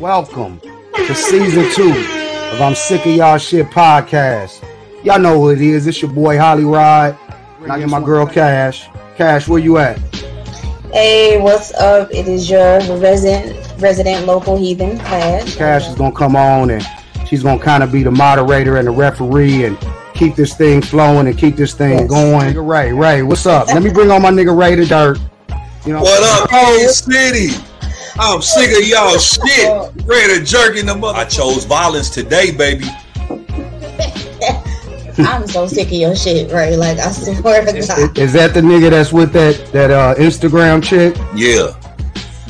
Welcome to season two of I'm Sick of Y'all Shit podcast. Y'all know who it is. It's your boy Holly Rod. And I get my girl Cash. Cash, where you at? Hey, what's up? It is your resident resident local heathen Cash. Cash is gonna come on and she's gonna kind of be the moderator and the referee and keep this thing flowing and keep this thing Yes. going. Nigga Ray, Ray, what's up? Let me bring on my nigga Ray the dirt. You know What up, Kansas City? I'm sick of y'all shit. Ready to jerk in the mother. I chose violence today, baby. I'm so sick of your shit, right? Like I swear to Is, God, is that the nigga that's with that that uh, Instagram chick? Yeah.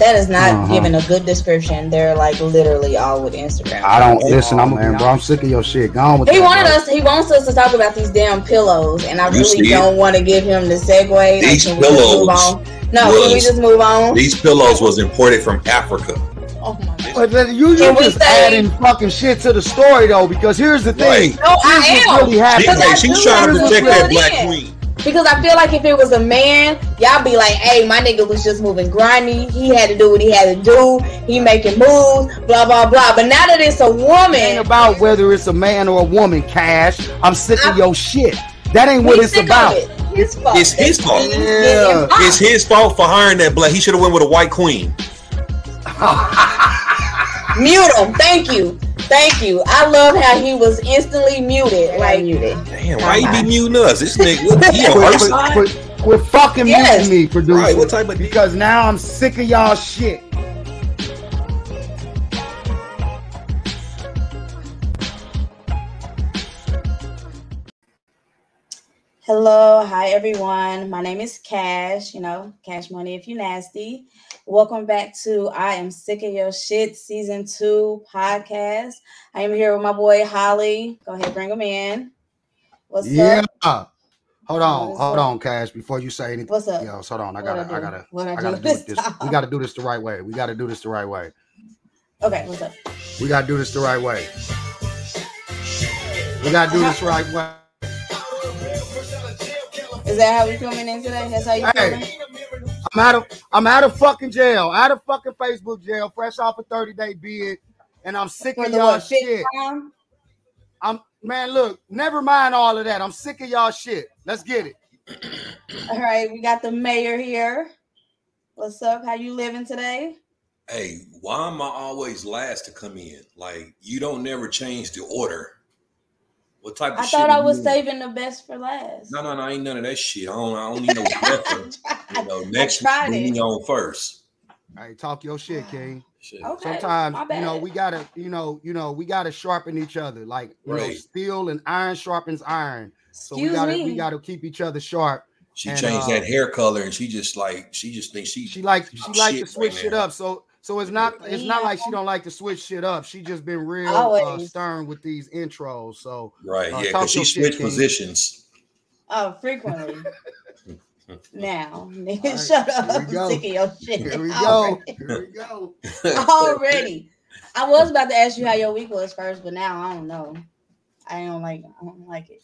That is not Uh-huh. giving a good description. They're like literally all with Instagram. I don't listen. I'm man, bro. I'm sick of your shit. Go on with He that, wanted bro. us. He wants us to talk about these damn pillows, and I You really see don't want to give him the segue. These can we just pillows move on? No, can we just move on? These pillows was imported from Africa. Oh my God. But then you Can you just say- adding fucking shit to the story though, because here's the thing. Right. No, I am. what's really She, happening. Because I hey, she's trying to have protect that black queen. Because I feel like if it was a man, y'all be like, "Hey, my nigga was just moving grimy. He had to do what he had to do. He making moves, blah blah blah." But now that it's a woman. It ain't woman, about whether it's a man or a woman, Cash. I'm sick of I- your shit. That ain't what it's about. it. His fault. It's his fault. It's- Yeah. it's It's his fault for hiring that black. He should have went with a white queen. Mute him. Thank you. Thank you. I love how he was instantly muted. Like muted. Damn, why he be muting us? This nigga, what, he on her side? quit, quit, quit fucking Yes. muting me, producer. Right, what type of because now I'm sick of y'all shit. Hello, hi everyone. My name is Cash, you know, Cash Money if you nasty. Welcome back to I Am Sick of Your Shit Season 2 podcast. I am here with my boy Holly. Go ahead, bring him in. What's Yeah. up? Hold on, What's hold up? on, Cash. Before you say anything, What's up? else, hold on. I gotta, I do? gotta, What'd I gotta do this? We gotta do this the right way. We gotta do this the right way. Okay, what's up? We gotta do this the right way. We gotta do this right way. Is that how we coming in today? That's how you Hey. feeling? I'm out of I'm out of fucking jail, out of fucking Facebook jail, fresh off a 30 day bid, and I'm sick of y'all shit. time? I'm man, look, never mind all of that. I'm sick of y'all shit. Let's get it. All right, we got the mayor here. What's up? How you living today? Hey, why am I always last to come in? Like you don't never change the order. What type of I shit? thought I was you- saving the best for last. No, no, no, ain't none of that shit. I don't, I don't need no reference. You know, next tried bring on first. Hey, talk your shit, King. Shit. Okay, Sometimes you know we gotta, you know, you know, we gotta sharpen each other. Like you know, steel and iron sharpens iron. So Excuse we gotta me. we gotta keep each other sharp. She And, changed uh, that hair color, and she just like she just thinks she. She like she likes to switch right shit now. up. So so it's not it's not like she don't like to switch shit up. She just been real uh, stern with these intros. So right, Uh, yeah, because she your shit, switched positions. Oh, frequently. now, nigga, All right, shut up. we I'm sick of your shit. here we go. Already. Here we go. Already. I was about to ask you how your week was first, but now I don't know. I don't like. I don't like it.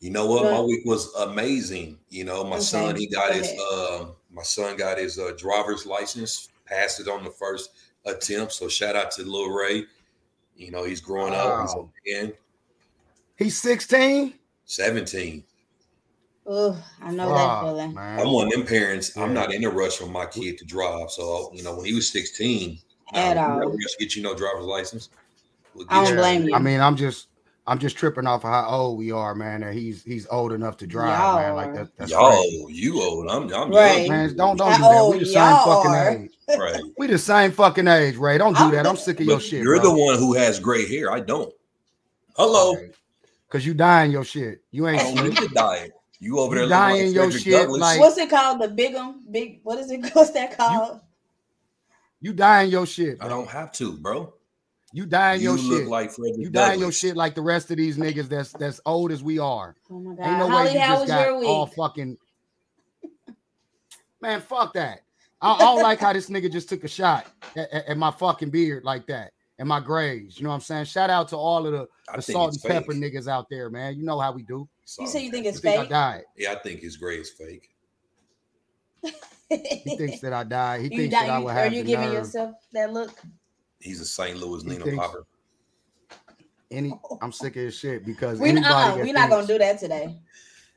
You know what? My week was amazing. You know, my Okay, son he got go his uh my son got his uh, driver's license, passed it on the first attempt. So shout out to Lil Ray. You know, he's growing up. He's Wow. again He's 16. 17. Ugh, I know Fuck, that feeling. man. I'm one of them parents. I'm not in a rush for my kid to drive. So you know, when he was 16, At nah, we all. never rush get you no driver's license. We'll I don't you- blame you. I mean, I'm just I'm just tripping off of how old we are, man. That he's he's old enough to drive, Y'all man. Like that, that's Y'all, crazy. you old. I'm, I'm Right. young. Man, don't don't How do that. We the same fucking are. age. Right. We the same fucking age, Ray. Don't do I'm that. I'm sick of your shit. you're bro. the one who has gray hair. I don't. Hello. Cause you dying your shit. You I ain't don't need to die. You over You there dying like your Frederick shit Douglass. like- What's it called? The big um big. What is it? What's that called? You dying your shit. I don't have to, bro. You dying You your look shit. like Frederick you dying your shit like the rest of these niggas that's that's old as we are. Oh my god, Ain't no Holly, way you how just was got your week? all fucking. Man, fuck that. I, I don't like how this nigga just took a shot at, at- at my fucking beard like that and my grays. You know what I'm saying? Shout out to all of the, the salt and it's pepper niggas out there, man. You know how we do. you say you think You it's think I died? Yeah, I think his gray is fake. He thinks that I died. He you thinks di- that I you- would are you the giving nerve. yourself that look? He's a St. Louis He Nina Popper. Any, I'm sick of his shit because We anybody uh, that we're not gonna do that today.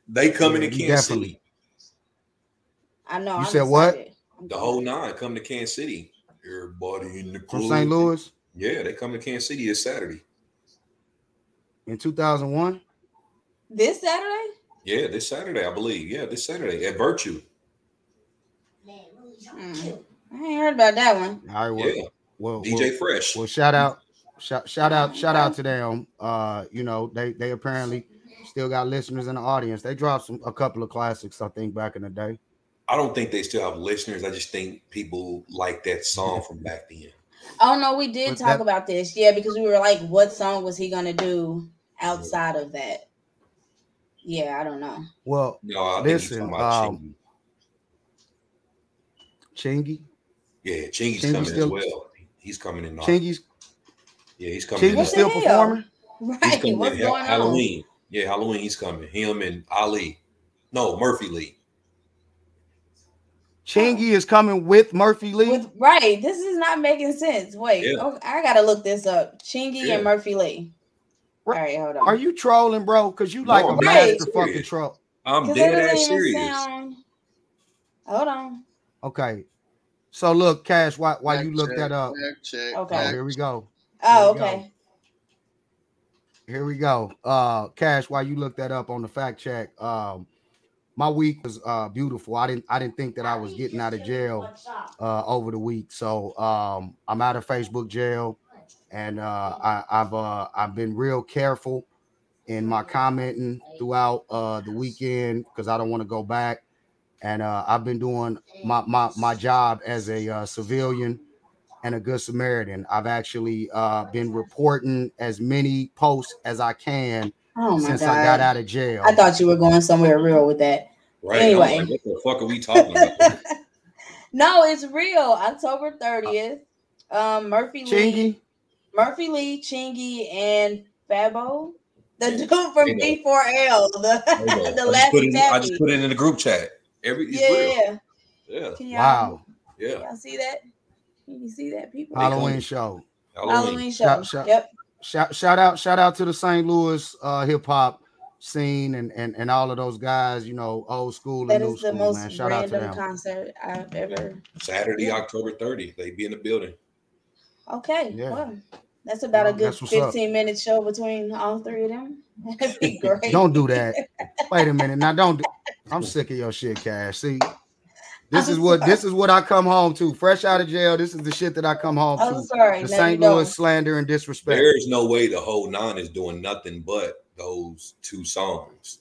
They coming Yeah, to you Kansas definitely- City. I know. You I'm said what? excited. The whole nine come to Kansas City. Everybody in the from. St. Louis Yeah, they come to Kansas City this Saturday. in 2001. This Saturday? Yeah, this Saturday, I believe. Yeah, this Saturday at Virtue. Mm. I ain't heard about that one. All right, well, Yeah, well, DJ well, Fresh. well, shout out, shout, shout out, shout out to them. Uh, you know, they they apparently still got listeners in the audience. They dropped some a couple of classics, I think, back in the day. I don't think they still have listeners. I just think people like that song from back then. Oh no, we did But talk that- about this. Yeah, because we were like, what song was he gonna do outside of that? Yeah, I don't know. Well, No, I think he's Listen, talking about um, Chingy. Chingy, Yeah, Chingy's Chingy coming still- as well. He's coming in. Chingy's Yeah, he's coming. in. Chingy still hell? performing. He's Right. coming What's in. going on? Halloween. Yeah, Halloween. He's coming. Him and Ali. No, Murphy Lee. Chingy is coming with Murphy Lee. With, right. This is not making sense. Wait, Yeah. okay, I gotta look this up. Chingy Yeah. and Murphy Lee. All Right. right, hold on. Are you trolling, bro? Because you like No, a I'm master serious. fucking troll. I'm dead ass serious. sound- Hold on. Okay. So look, Cash, why why you Fact look check, that up? fact check, Okay. Oh, here we go. Oh, Here we go. okay. Here we go. Uh Cash, while you look that up on the fact check, um my week was uh beautiful. I didn't I didn't think that I was getting out of jail uh over the week. So um I'm out of Facebook jail and uh I, I've uh I've been real careful in my commenting throughout uh the weekend because I don't want to go back. And uh I've been doing my my my job as a uh, civilian and a good Samaritan. I've actually uh been reporting as many posts as I can Oh since god. I got out of jail. I thought you were going somewhere real with that. Right. Anyway. Like, what the fuck are we talking about? no, it's real. October 30th. Um, Murphy Lee, Chingy, Murphy Lee, Chingy, and Fabo. The dude from There you D4L, the, There you the I, just last put in, I just put it in the group chat. Every it's yeah, real. yeah. Yeah. Can y'all, wow, Yeah. y'all see that? Can you see that, people? Halloween. Halloween show. Halloween. Halloween show. Shout- shout- Yep. Shout shout out shout out to the St. Louis uh hip hop scene and and and all of those guys, you know, old school That and new is the school, most man. Shout out to them. concert I've ever. Saturday, Yeah. October 30th. They be in the building. Okay. Yeah. Well, that's about a good that's what's up. 15 minute show between all three of them. That'd be great. Don't do that. Wait a minute. Now don't do, I'm sick of your shit, Cash. See, this is what sorry. this is what I come home to. Fresh out of jail. This is the shit that I come home I'm to. sorry. The St. me know. Louis slander and disrespect. There is no way the whole nine is doing nothing but those two songs.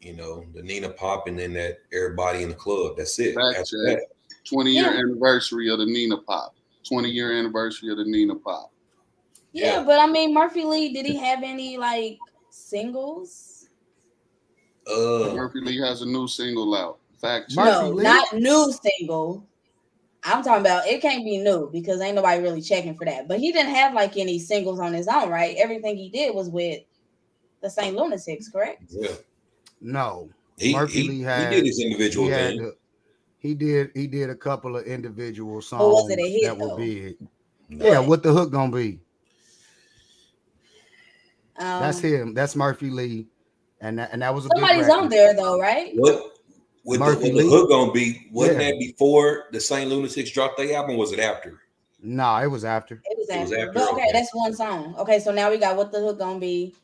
You know, the Nina Pop and then that Everybody in the Club. That's it. That's check. that. 20 year Yeah. anniversary of the Nina Pop. 20 year anniversary of the Nina Pop. Yeah, Yeah. but I mean, Murphy Lee, did he have any like singles? Uh, Murphy Lee has a new single out. Fact check. No, Lee? not new single. I'm talking about it can't be new because ain't nobody really checking for that. But he didn't have like any singles on his own, right? Everything he did was with the St. Lunatics, correct? yeah. No. He, Murphy he, Lee he had- did his individual He thing. the- he did he did a couple of individual songs was it a hit, that were though? big. No. Yeah, what the hook gonna be? Um, That's him. That's Murphy Lee. And that, and that was a Somebody's big on there though, right? What with the, Murphy what the hook gonna be? Wasn't Yeah. that before the Saint Lunatics dropped their album? Was it after? No, it was after. It was It was after. after, But okay, okay. that's one song. Okay, so now we got what the hook gonna be.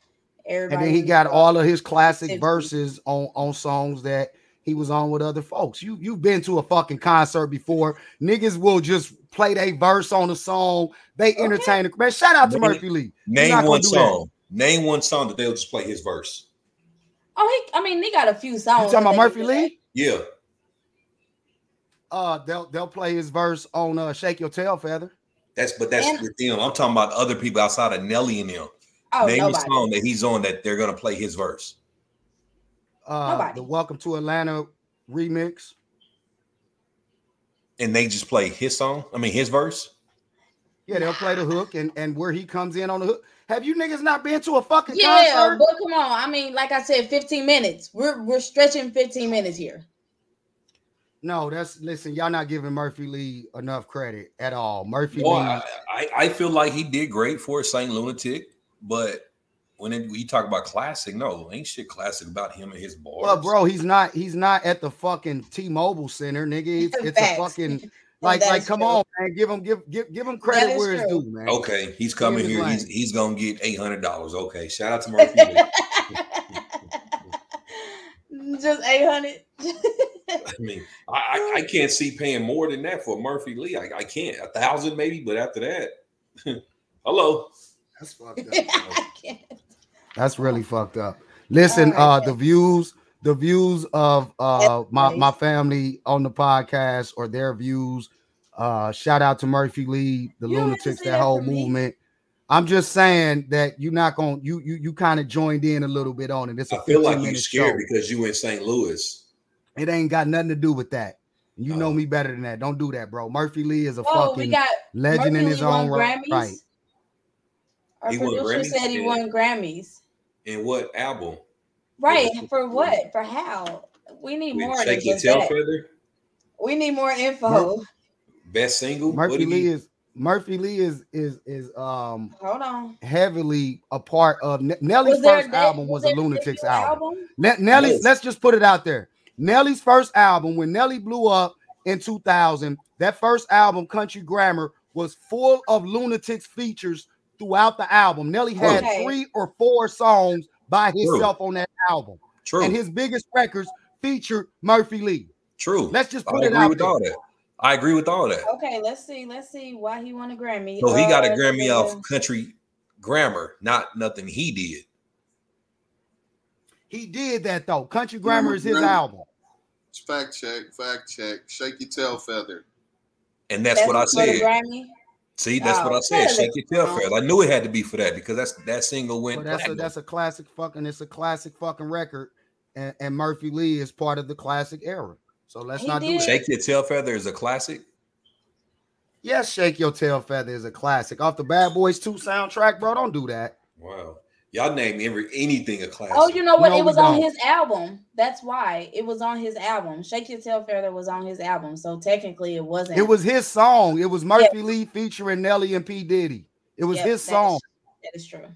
Everybody And then he got all of his classic Fifty. verses on on songs that he was on with other folks. You you've been to a fucking concert before. Niggas will just play their verse on a song. They Okay. entertain the man. Shout out to Name- Murphy Lee. Name one do song. Name one song that they'll just play his verse. Oh, he. I mean, they got a few songs. You songs. talking about Murphy Lee? Yeah. Uh, they'll they'll play his verse on uh Shake Your Tail Feather. That's but that's And- with them. I'm talking about other people outside of Nelly and them. that. Oh, Name nobody. a song that he's on that they're gonna play his verse. Uh, Nobody. the Welcome to Atlanta remix. And they just play his song. I mean his verse. Yeah, they'll play the hook and and where he comes in on the hook. Have you niggas not been to a fucking Yeah, concert? but come on. I mean, like I said, 15 minutes. We're we're stretching 15 minutes here. No, that's listen. Y'all not giving Murphy Lee enough credit at all. Murphy Well, Lee. I, I, I feel like he did great for Saint Lunatic, but when it, we talk about classic, no, ain't shit classic about him and his bars. Well, bro, he's not. He's not at the fucking T-Mobile Center, nigga. It's, it's a fucking like, like, come true. on, man. Give him, give, give, give him credit is where it's due, man. Okay, he's coming Give here. his He's he's gonna get eight hundred dollars. Okay, shout out to Murphy. Lee. Just eight hundred. I mean, I, I I can't see paying more than that for Murphy Lee. I, I can't a thousand maybe, but after that, hello. That's fucked up. I can't. That's really fucked up. Listen, All right, uh, the views, the views of uh my my family on the podcast or their views. Uh, shout out to Murphy Lee, the You don't have to lunatics, that that whole for me. movement. I'm just saying that you're not gonna you you you kind of joined in a little bit on it. It's a I feel like you're scared show. because you in St. Louis. It ain't got nothing to do with that. You know Oh. me better than that. Don't do that, bro. Murphy Lee is a Oh, we fucking got legend in his Lee won own right. Grammys? right. Our He producer Grammys? said he won Grammys. In what album? Right. For what? For how? We need With more than Shake Your just Tail that. Feather? We need more info. Best single? Murphy What did Lee he- is Murphy Lee is is is um Hold on. heavily a part of Ne- Nelly's Was a first de- album was a Lunatics debut album. Ne- Nelly's Yes. let's just put it out there. Nelly's first album when Nelly blew up in 2000, that first album Country Grammar was full of Lunatics features throughout the album. Nelly had Okay. three or four songs by himself on that album. True. And his biggest records featured Murphy Lee. True. Let's just I put it agree out with there. all that. I agree with all that. Okay, let's see. Let's see why he won a Grammy. So he got a Uh, Grammy da- da- off country grammar, not nothing he did. He did that though. Country Grammar is his Mhm. album. Fact check, fact check. Shake your tail feather. And that's, what I said. Grammy. See, that's what Oh, I said. that is Shake your tail wrong. feather. I knew it had to be for that because that's that single went Well, that's a that's a classic fucking it's a classic fucking record, and, and Murphy Lee is part of the classic era. So let's He not do did. that. Shake your tail feather is a classic. Yes, Shake Your Tail Feather is a classic off the Bad Boys 2 soundtrack, bro. Don't do that. Wow. Y'all name every anything a classic. Oh, you know what? No, it was on don't. his album. That's why it was on his album. Shake Your Tail Feather was on his album. So technically, it wasn't. It was his song. It was Murphy Lee featuring Nelly and P Diddy. It was Yep, his that is- song. That is true.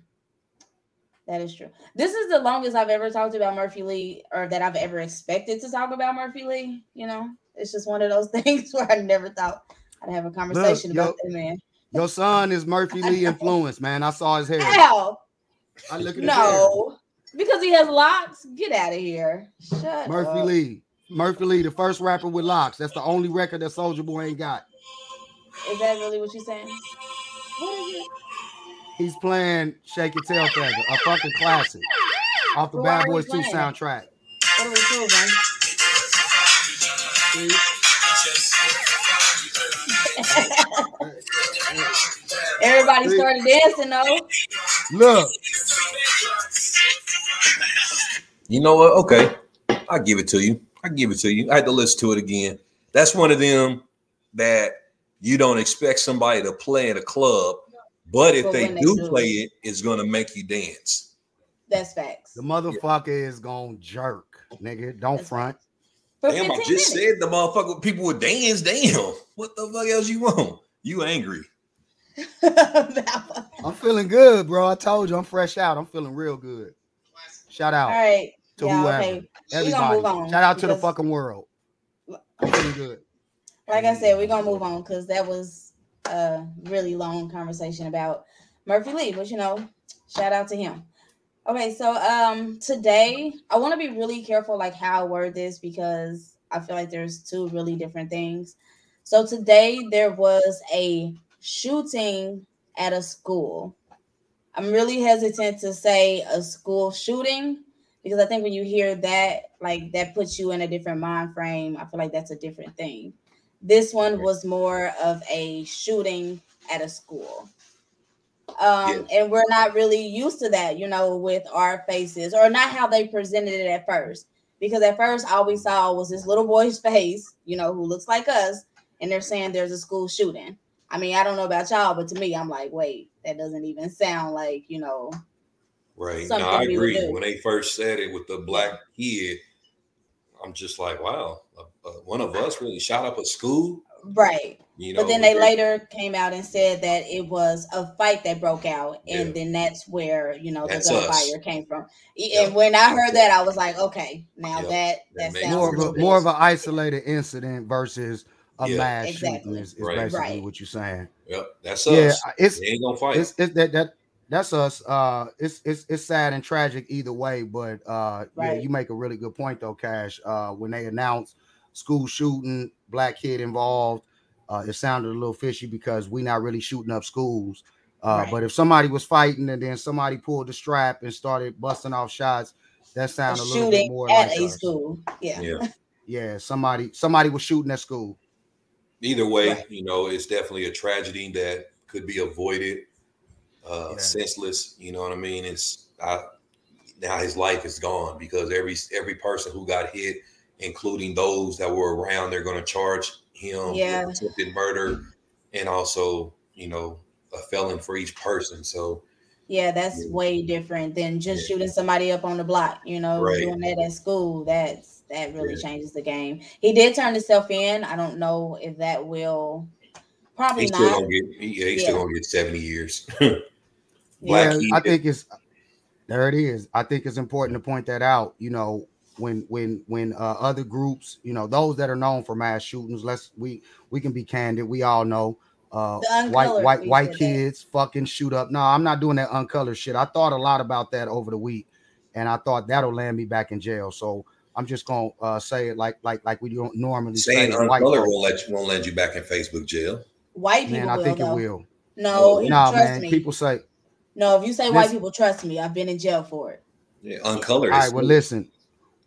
That is true. This is the longest I've ever talked about Murphy Lee, or that I've ever expected to talk about Murphy Lee. You know, it's just one of those things where I never thought I'd have a conversation yo- about that man. Your son is Murphy Lee influenced, man. I saw his hair. How? I look at his. No, because he has locks. Get out of here. Shut Murphy up. Lee. Murphy Lee, the first rapper with locks. That's the only record that Soulja Boy ain't got. Is that really what you're saying? What is it? He's playing Shake Your Tail Feather, a fucking classic off the Well, why Bad Boys 2 soundtrack. What are we proving? Everybody started dancing though. Look, You know what? Okay. I give it to you. I give it to you. I had to listen to it again. That's one of them that you don't expect somebody to play in a club, but if But they they do do. play it, it's gonna make you dance. That's facts. the motherfucker is gonna jerk, nigga. Don't That's front. Damn, I just minutes. said the motherfucker people would dance. Damn. What the fuck else you want? You angry. I'm feeling good, bro. I told you I'm fresh out. I'm feeling real good. Shout out right. to yeah, whoever, okay. Everybody. move on Shout out to the fucking world. Feeling good. Like I said, we're gonna move on because that was a really long conversation about Murphy Lee, but you know, shout out to him. Okay, so um today I want to be really careful like how I word this because I feel like there's two really different things. So today there was a shooting at a school. I'm really hesitant to say a school shooting because I think when you hear that, like that puts you in a different mind frame. I feel like that's a different thing. This one was more of a shooting at a school. Um, and we're not really used to that, you know, with our faces, or not how they presented it at first. Because at first, all we saw was this little boy's face, you know, who looks like us, and they're saying there's a school shooting. I mean, I don't know about y'all, but to me, I'm like, wait, that doesn't even sound like, you know, Right. No, I agree. When they first said it with the black kid, I'm just like, wow, a, uh, one of us really shot up a school. Right. You know, but then they later came out and said that it was a fight that broke out, and Yeah. then that's where you know That's the us. gunfire came from. Yeah. And when I heard that, I was like, okay, now Yeah. that That that sounds more of a more of an isolated incident versus a Yeah. mass Exactly. shooting is, is Right. basically Right. what you're saying. Yep, that's Yeah, us. it's They ain't gonna fight. it's it, that that that's us. Uh, it's it's it's sad and tragic either way. But uh, yeah, you make a really good point though, Cash. Uh, when they announced school shooting, black kid involved, uh, it sounded a little fishy because we not really shooting up schools. Uh, Right. But if somebody was fighting and then somebody pulled the strap and started busting off shots, that a sounded a little bit shooting more at like a us. school. Yeah. yeah. Yeah, somebody somebody was shooting at school. Either way, Right. you know, it's definitely a tragedy that could be avoided. Uh, Yeah. senseless. You know what I mean? It's I, now his life is gone because every every person who got hit, including those that were around, they're going to charge him Yeah. with attempted murder and also, you know, a felon for each person. So Yeah, that's Yeah. way different than just shooting somebody up on the block. You know, Right. doing that at school. That's that really Yeah. changes the game. He did turn himself in. I don't know if that will. Probably he's still not. gonna get he, yeah, he's Yeah. still gonna get 70 years. yeah, I think it's there. It is. I think it's important to point that out. You know, when when when uh, other groups, you know, those that are known for mass shootings, let's we we can be candid. We all know uh, white white white said that. kids fucking shoot up. No, I'm not doing that uncolored shit. I thought a lot about that over the week, and I thought that'll land me back in jail. So I'm just gonna uh, say it like like like we don't normally Saying say. white uncolor won't let you won't land you back in Facebook jail. White people Man, I will think it will. No, Oh, Nah, man. me. People say, no, if you say white people, trust me. I've been in jail for it. Yeah, uncolored. All is right, well, listen,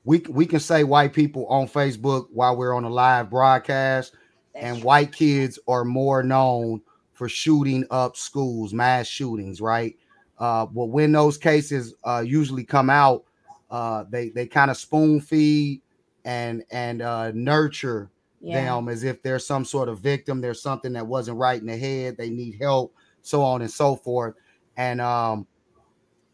we we can say white people on Facebook while we're on a live broadcast, That's and true. white kids are more known for shooting up schools, mass shootings, right? Uh, well, when those cases uh, usually come out, uh, they they kind of spoon feed and and uh, nurture yeah. them as if they're some sort of victim, there's something that wasn't right in the head, they need help, so on and so forth. And um,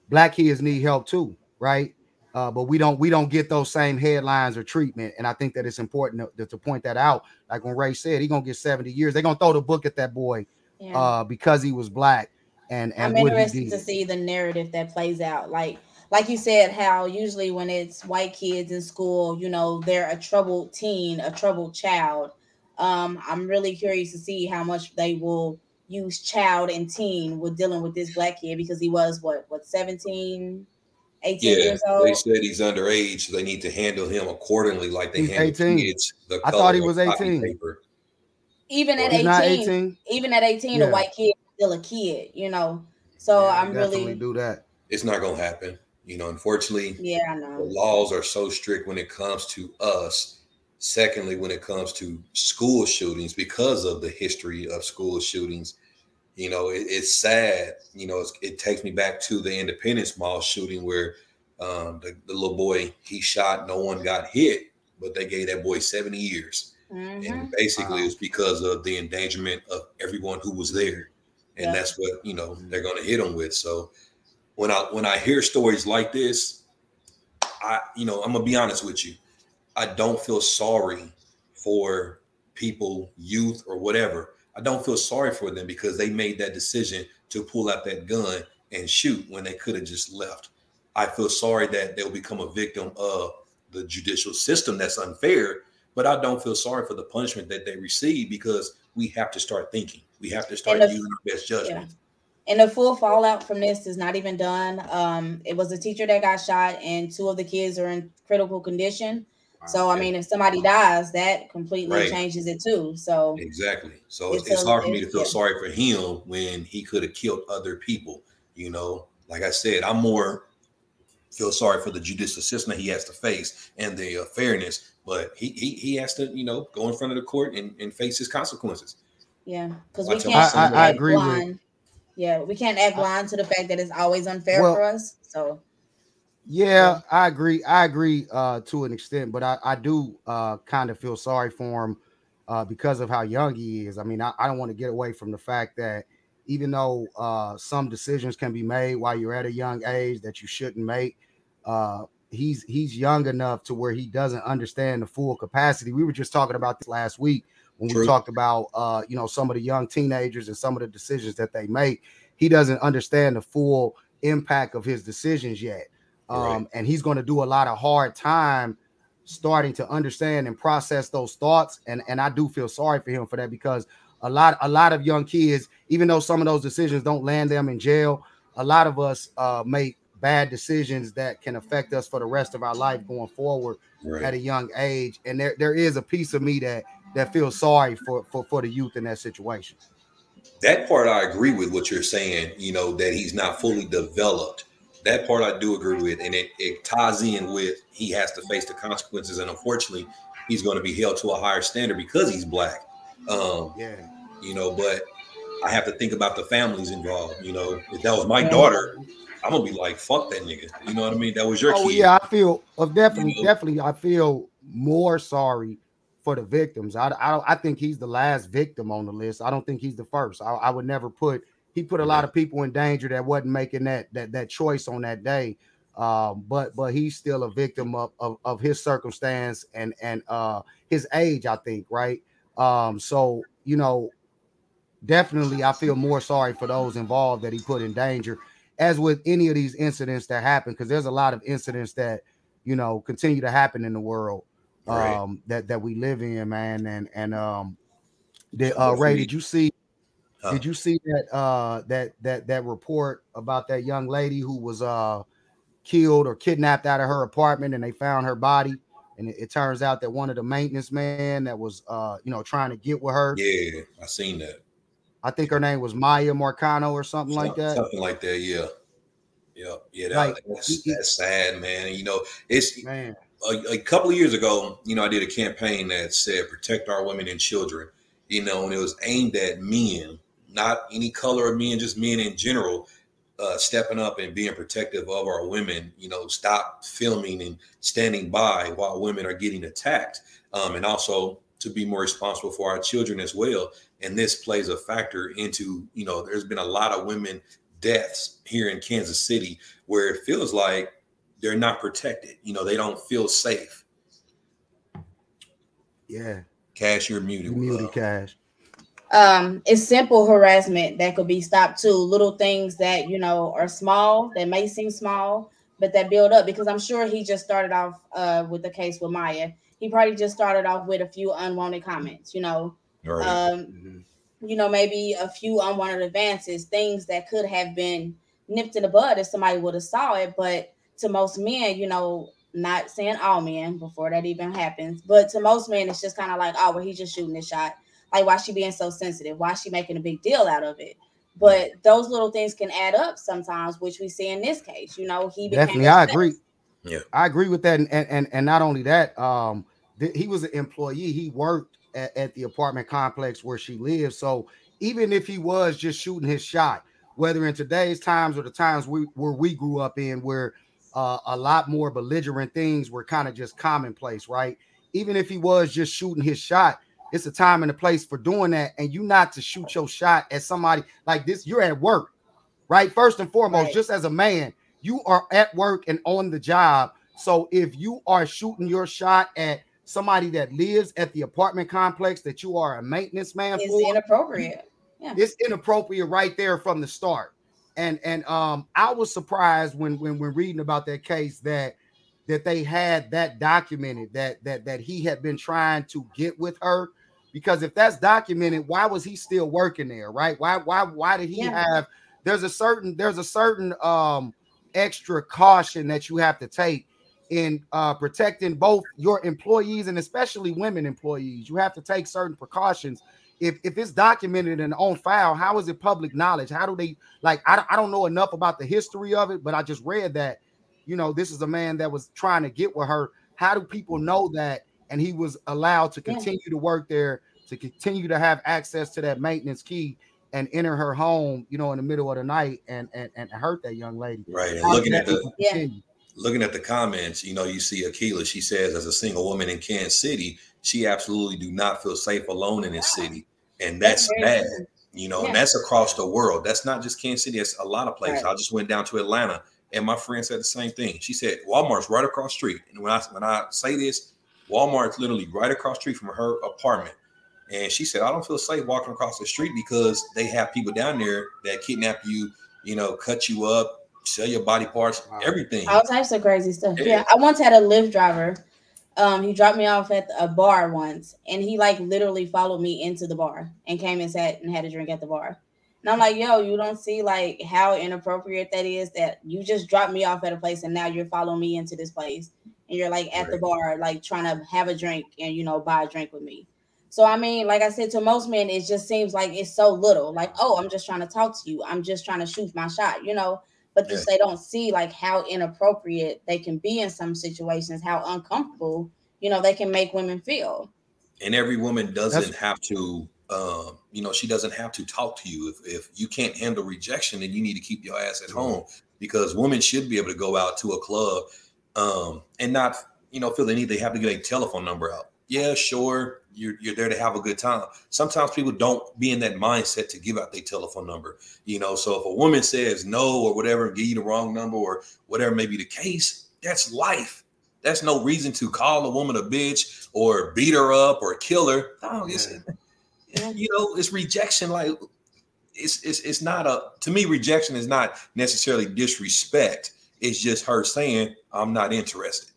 black kids need help too, right? Uh, but we don't we don't get those same headlines or treatment. And I think that it's important to, to point that out. Like when Ray said, he gonna get 70 years. They're gonna throw the book at that boy yeah. uh, because he was black and and I'm interested to see the narrative that plays out. Like, like you said, how usually when it's white kids in school, you know, they're a troubled teen, a troubled child. Um, I'm really curious to see how much they will use child and teen with dealing with this black kid because he was what, what 17, 18 Yeah, years old. they said he's underage, so they need to handle him accordingly, like they He's handle 18. kids. The I thought he was 18. paper. Even at 18, 18. even at 18, Yeah. a white kid is still a kid, you know. So Yeah, I'm really, do that. It's not gonna happen. You know, unfortunately, yeah, I the laws are so strict when it comes to us. Secondly, when it comes to school shootings, because of the history of school shootings, you know, it, it's sad. You know, it's, it takes me back to the Independence Mall shooting where um, the, the little boy he shot, no one got hit, but they gave that boy 70 years. Mhm. and basically Wow. it's because of the endangerment of everyone who was there and Yeah. that's what you know they're going to hit them with so when i when i hear stories like this i you know i'm gonna be honest with you i don't feel sorry for people youth or whatever i don't feel sorry for them because they made that decision to pull out that gun and shoot when they could have just left i feel sorry that they'll become a victim of the judicial system that's unfair but I don't feel sorry for the punishment that they receive because we have to start thinking. We have to start the- using our best judgment. And the full fallout from this is not even done. Um, it was a teacher that got shot, and two of the kids are in critical condition. So, I mean, if somebody dies, that completely Right. changes it too. So, Exactly. So it's, It's it's a- hard for me to feel yeah. sorry for him when he could have killed other people. You know, like I said, I'm more feel sorry for the judicial system that he has to face and the uh, fairness, but he, he he has to, you know, go in front of the court and, and face his consequences. yeah, because we can't. for somebody. I- I act agree with- blind. Yeah, we can't act blind to the fact that it's always unfair Well- for us. So, Yeah, I agree. I agree uh, to an extent, but I, I do uh, kind of feel sorry for him uh, because of how young he is. I mean, I, I don't want to get away from the fact that even though uh, some decisions can be made while you're at a young age that you shouldn't make, uh, he's he's young enough to where he doesn't understand the full capacity. We were just talking about this last week when True. we talked about uh, you know some of the young teenagers and some of the decisions that they make. He doesn't understand the full impact of his decisions yet. Um, Right. and he's going to do a lot of hard time starting to understand and process those thoughts. And and I do feel sorry for him for that because a lot a lot of young kids, even though some of those decisions don't land them in jail, a lot of us uh, make bad decisions that can affect us for the rest of our life going forward at a young age. And there there is a piece of me that that feels sorry for for for the youth in that situation. That part I agree with what you're saying, you know, that he's not fully developed. That part I do agree with. And it, it ties in with he has to face the consequences. And unfortunately, he's going to be held to a higher standard because he's black. Um, Yeah. you know, but I have to think about the families involved. You know, if that was my daughter, I'm gonna be like, fuck that nigga. You know what I mean? That was your Oh kid. yeah, I feel definitely, You know? definitely. I feel more sorry for the victims. I, I. I think he's the last victim on the list. I don't think he's the first. I, I would never put. He put a lot of people in danger that wasn't making that that that choice on that day. Um, but but he's still a victim of, of of his circumstance and and uh his age. I think right. Um, so you know, definitely, I feel more sorry for those involved that he put in danger as with any of these incidents that happen, because there's a lot of incidents that you know continue to happen in the world Right. um that that we live in, man. And and um did uh Ray, did you see Huh. did you see that uh that that that report about that young lady who was uh killed or kidnapped out of her apartment and they found her body? And it, it turns out that one of the maintenance men that was uh you know trying to get with her, Yeah, I seen that. I think her name was Maya Marcano or something like that. Something like that. Yeah. Yeah. Yeah. That, Like, that's, that's sad, man. And, you know, it's Man, a, a couple of years ago, you know, I did a campaign that said protect our women and children, you know, and it was aimed at men, not any color of men, just men in general, uh, stepping up and being protective of our women, you know, stop filming and standing by while women are getting attacked. Um, and also to be more responsible for our children as well. And this plays a factor into, you know, there's been a lot of women deaths here in Kansas City where it feels like they're not protected. You know, they don't feel safe. yeah, Cash, you're muted. you muted Uh, cash. um it's simple harassment that could be stopped too little things that you know are small that may seem small but that build up because i'm sure he just started off uh with the case with maya he probably just started off with a few unwanted comments you know all right. um Mhm. you know maybe a few unwanted advances things that could have been nipped in the bud if somebody would have saw it but to most men you know not saying all men before that even happens but to most men it's just kind of like oh well he's just shooting his shot like why she being so sensitive why she making a big deal out of it but those little things can add up sometimes which we see in this case you know he became Definitely, I agree. Yeah. I agree with that, and and and, and not only that, um, th- he was an employee. He worked at, at the apartment complex where she lives. So even if he was just shooting his shot, whether in today's times or the times we where we grew up in, where uh, a lot more belligerent things were kind of just commonplace, right? Even if he was just shooting his shot, it's a time and a place for doing that, and you not to shoot your shot at somebody like this. You're at work, right? First and foremost, Right. just as a man, you are at work and on the job. So if you are shooting your shot at somebody that lives at the apartment complex that you are a maintenance man it's for, inappropriate it's inappropriate right there from the start. And and um I was surprised when when when reading about that case that that they had that documented that that that he had been trying to get with her. Because if that's documented why was he still working there right? Why why why did he Yeah. have there's a certain there's a certain um extra caution that you have to take in uh protecting both your employees and especially women employees. You have to take certain precautions if if it's documented and on file, how is it public knowledge? How do they like? I, don't- I don't know enough about the history of it, but I just read that, you know, this is a man that was trying to get with her. How do people know that? And he was allowed to Yeah. continue to work there, to continue to have access to that maintenance key and enter her home, you know, in the middle of the night and and, and hurt that young lady. right. And How looking at the Yeah. looking at the comments, you know, you see Akila, she says, as a single woman in Kansas City, she absolutely do not feel safe alone in this city. And that's very bad. You know, Yeah. and that's across the world. That's not just Kansas City, it's a lot of places. Right. I just went down to Atlanta And my friend said the same thing. She said Walmart's right across the street. And when I when I say this, Walmart's literally right across the street from her apartment. And she said, I don't feel safe walking across the street because they have people down there that kidnap you, you know, cut you up, sell your body parts, Wow. everything. All types of crazy stuff. Yeah. Yeah, I once had a Lyft driver. Um, he dropped me off at a bar once, and he like literally followed me into the bar and came and sat and had a drink at the bar. And I'm like, yo, you don't see like how inappropriate that is that you just dropped me off at a place and now you're following me into this place and you're like at the bar, like trying to have a drink and you know buy a drink with me. So I mean, like I said, to most men, it just seems like it's so little. Like, oh, I'm just trying to talk to you. I'm just trying to shoot my shot, you know. But Yeah. just they don't see like how inappropriate they can be in some situations, how uncomfortable, you know, they can make women feel. and every woman doesn't That's- have to um, you know she doesn't have to talk to you. If, if you can't handle rejection then you need to keep your ass at home because women should be able to go out to a club um, and not you know feel the need. They have to get a telephone number out. Yeah sure you're, you're there to have a good time sometimes people don't be in that mindset to give out their telephone number you know so if a woman says no or whatever give you the wrong number or whatever may be the case that's life that's no reason to call a woman a bitch or beat her up or kill her. No, oh, it's, you know, it's rejection. Like it's it's it's not a to me. Rejection is not necessarily disrespect. It's just her saying I'm not interested.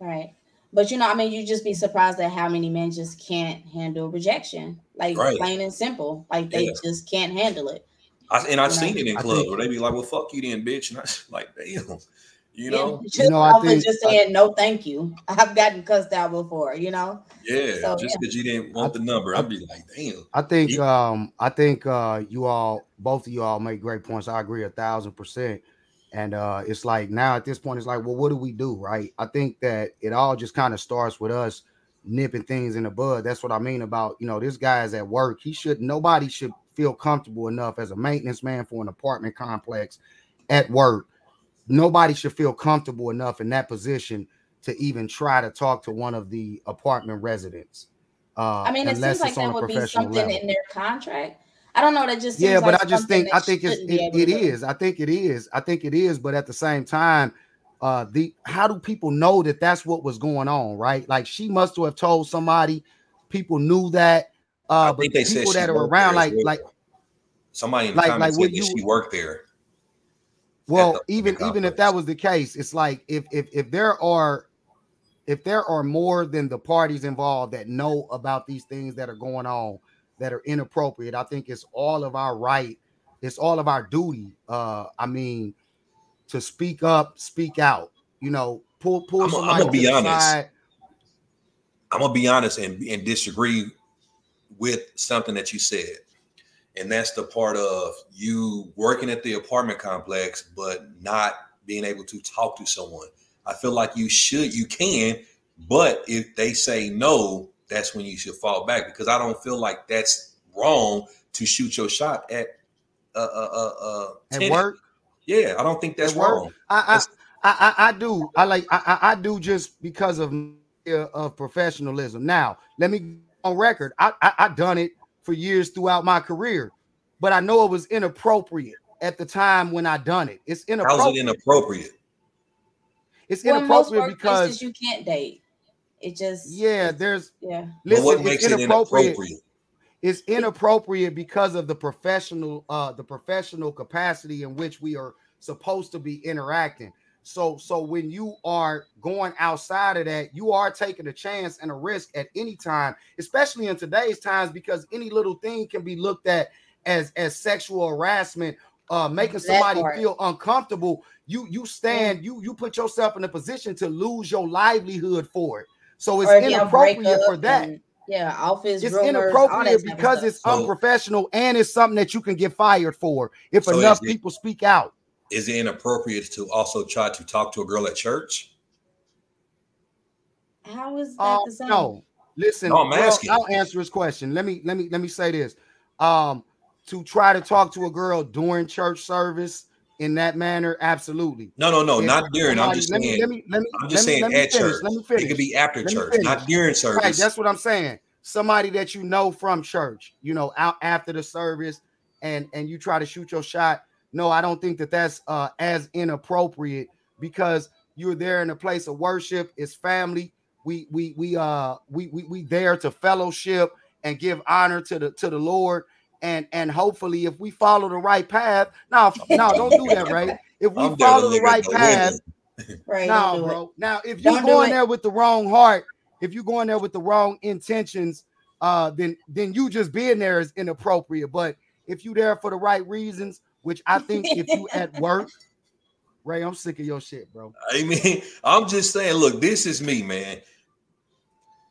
Right. But you know, I mean, you just be surprised at how many men just can't handle rejection. Like Right. plain and simple. Like they Yeah. just can't handle it. I, and I've You know, seen it in clubs where they be like, "Well, fuck you, then, bitch," and I was like, "Damn," you know, just, You know, I think- just saying no thank you. I've gotten cussed out before, you know. yeah, So, just because you didn't want the number, I'd be like, "Damn." I think You- um I think uh you all both of you all make great points. I agree a thousand percent. And uh it's like now at this point, it's like, well, what do we do? Right. I think that it all just kind of starts with us nipping things in the bud. That's what I mean about you know, this guy is at work. He should nobody should feel comfortable enough as a maintenance man for an apartment complex at work. Nobody should feel comfortable enough in that position to even try to talk to one of the apartment residents. Uh, I mean, it unless seems like that would be something level. in their contract. I don't know. That just seems Yeah, but like I just think I think it's it, able it to do. is. I think it is. I think it is. But at the same time, uh, the how do people know that that's what was going on? Right? Like she must have told somebody. People knew that. Uh, I but think they said people she that are around, like well. like somebody in the like- like said what you- she worked there. well, the- even the even if that was the case, it's like if if if there are if there are more than the parties involved that know about these things that are going on that are inappropriate, I think it's all of our right, it's all of our duty. Uh, I mean, to speak up, speak out. You know, pull pull I'm gonna be honest. side. I'm gonna be honest and, and disagree with something that you said. And that's the part of you working at the apartment complex, but not being able to talk to someone. I feel like you should, you can, but if they say no, that's when you should fall back because I don't feel like that's wrong to shoot your shot at uh uh uh, uh At work, Yeah, I don't think that's wrong. I That's- I, I I I do. I like I I I do just because of uh, of professionalism. Now, let me on record. I, I I done it for years throughout my career, but I know it was inappropriate at the time when I done it. It's inappropriate. How's inappropriate. it inappropriate? it's Well, in most inappropriate workplaces because you can't date. It just yeah, there's yeah. But listen. what it's makes it inappropriate. inappropriate? It's inappropriate because of the professional uh the professional capacity in which we are supposed to be interacting. So so when you are going outside of that, you are taking a chance and a risk at any time, especially in today's times because any little thing can be looked at as as sexual harassment, uh making That somebody part. feel uncomfortable. You you stand, you you put yourself in a position to lose your livelihood for it. So it's Or if y'all break inappropriate for that and, Yeah, office it's rumors, all inappropriate because it's So- unprofessional and it's something that you can get fired for if So enough is it- people speak out. Is it inappropriate to also try to talk to a girl at church? How is that Uh, the same? no, listen. No, I'm well, asking. I'll answer his question. Let me let me let me say this. Um, to try to talk to a girl during church service in that manner, absolutely. No, no, no, If not during. I'm just let me saying. let me let me I'm just let me- saying let me at finish, church. Let me It could be after church, not during service. Right, that's what I'm saying. Somebody that you know from church, you know, out after the service, and and you try to shoot your shot. no, I don't think that that's uh, as inappropriate because you're there in a place of worship. It's family. We we we uh we we we there to fellowship and give honor to the to the Lord. And and hopefully, if we follow the right path, now no, don't do that, right? If we I'm follow the right path, winter. Right. no, don't it. bro. Now, if you're do going there with the wrong heart, if you're going there with the wrong intentions, uh, then then you just being there is inappropriate. But if you there for the right reasons, which I think if you at work, Ray, I'm sick of your shit, bro. I mean, I'm just saying, look, this is me, man.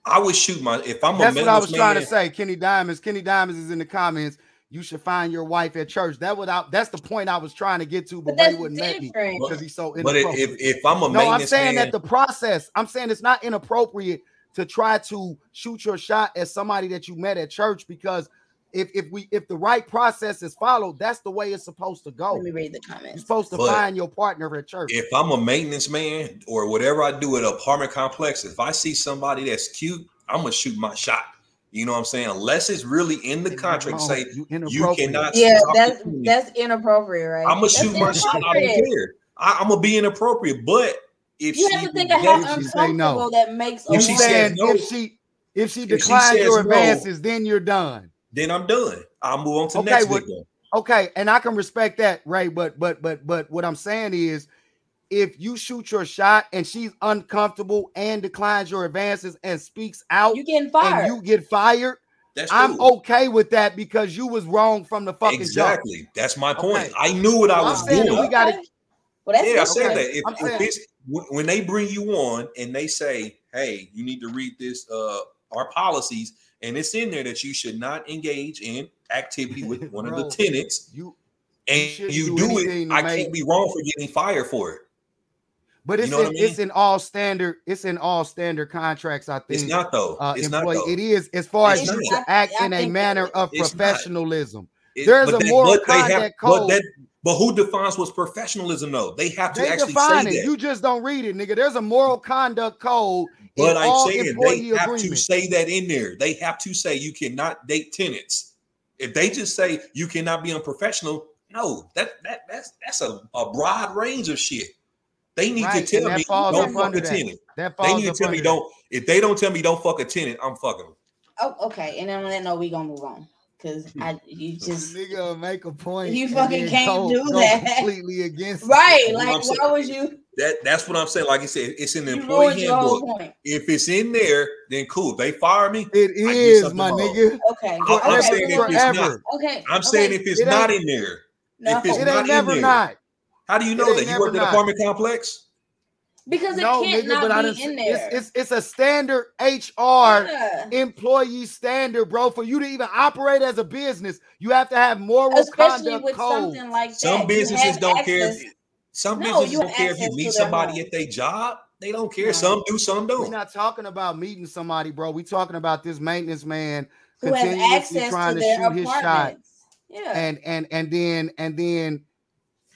I would shoot my if I'm That's a what I was maintenance trying to say. Kenny Diamonds, Kenny Diamonds is in the comments. You should find your wife at church. That without that's the point I was trying to get to, but, But Ray wouldn't let me because he's so But if, inappropriate. if if I'm a no, I'm saying man, that the process, I'm saying it's not inappropriate to try to shoot your shot at somebody that you met at church because if if we if the right process is followed, that's the way it's supposed to go. Let me read the comments. You're supposed to But- find your partner at church. if I'm a maintenance man or whatever I do at an apartment complex, if I see somebody that's cute, I'm gonna shoot my shot. You know what I'm saying? Unless it's really in the contract, say you you cannot. Yeah, that's that's inappropriate, right? I'm gonna That's shoot my shot. I don't inappropriate. care. I, I'm gonna be inappropriate, but if You she have to think of rejects how If she say no. that makes If she says no- if she if she she declines says your no- advances, then you're done. Then I'm done. I'll move on to the Okay, next well- victim. Okay, and I can respect that, Ray. But but but but what I'm saying is, if you shoot your shot and she's uncomfortable and declines your advances and speaks out, You getting fired? and you get fired, That's I'm okay with that because you was wrong from the fucking jump. exactly. That's my point. Okay. I knew what I I'm was doing. we gotta- Okay. Well, that's yeah, I said different. that. If, if saying- it's when when they bring you on and they say, "Hey, you need to read this uh our policies," and it's in there that you should not engage in activity with one of the tenants, You, and shouldn't you do do, it, I make- can't be wrong for getting fired for it. but You it's know what in, I mean? it's in all standard. It's in all standard contracts. I think. It's not though. uh, it's not though. It is as far as It's you not. to act I in a manner of It's professionalism. It- There's a they- moral but they have- conduct But code. that, but who defines what's professionalism though? They have to They actually define say it. that. You just don't read it, nigga. There's a moral conduct code But I'm all saying they employee have to say that in there. They have to say you cannot date tenants. If they just say you cannot be unprofessional, no, that that that's that's a, a broad range of shit. They need Right, to tell me don't fuck a that. tenant. That They need to tell me under don't. If they don't tell me don't fuck a tenant, I'm fucking them. Oh, okay. And then on that note, we gonna move on because I you just nigga make a point. You fucking can't go- do go that. completely against. right. You Like, what saying? why was you? That that's what I'm saying. Like I said, it's in the You employee ruined your whole handbook. If it's in there, then cool. If they fire me. It I is, my wrong. nigga. Okay. I'm, I'm okay, saying if it's not. Okay. I'm saying okay. if it's It not in there. No, if it's It not ain't in never there. not. How do you know ain't that you work worked at an apartment complex? because it No, can't nigga, but I not done, be in there. it's, it's it's a standard HR Yeah. employee standard, bro. For you to even operate as a business, you have to have moral Especially conduct with code. something like that. Some businesses don't care. access- If, some No, businesses you don't care if you meet somebody home. at their job. They don't care. No. Some do, some don't. We're don't. talking about meeting somebody, bro. We're talking about this maintenance man who have continuously access trying to to, their shoot his shot, apartments. Yeah. and and and then and then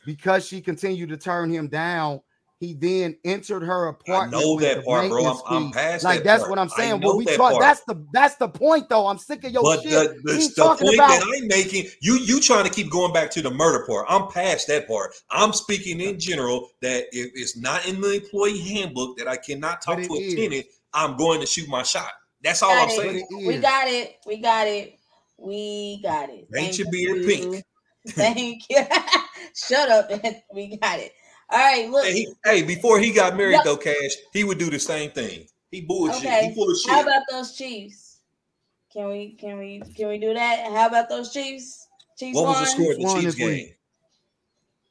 because she continued to turn him down, he then entered her I apartment. know that part, bro. I'm, maintenance I'm past like that that's part. what I'm saying. know What we that talk part. that's the that's the point though. I'm sick of your but shit. the, the, the talking point about that I'm making, you you trying to keep going back to the murder part. I'm past that part. I'm speaking in general that if it's not in the employee handbook that I cannot talk to a is. tenant, I'm going to shoot my shot. That's all Got I'm it. saying. We got it. We got it. We got it. Paint Thank your beard you. pink. Thank you. Shut up. we got it. All right. Look. Hey, he, hey, before he got married Yeah. though, Cash, he would do the same thing. He bullshit. Okay. He full of shit. How about those Chiefs? Can we can we can we do that? How about those Chiefs? Chiefs what was the score of the Chiefs game?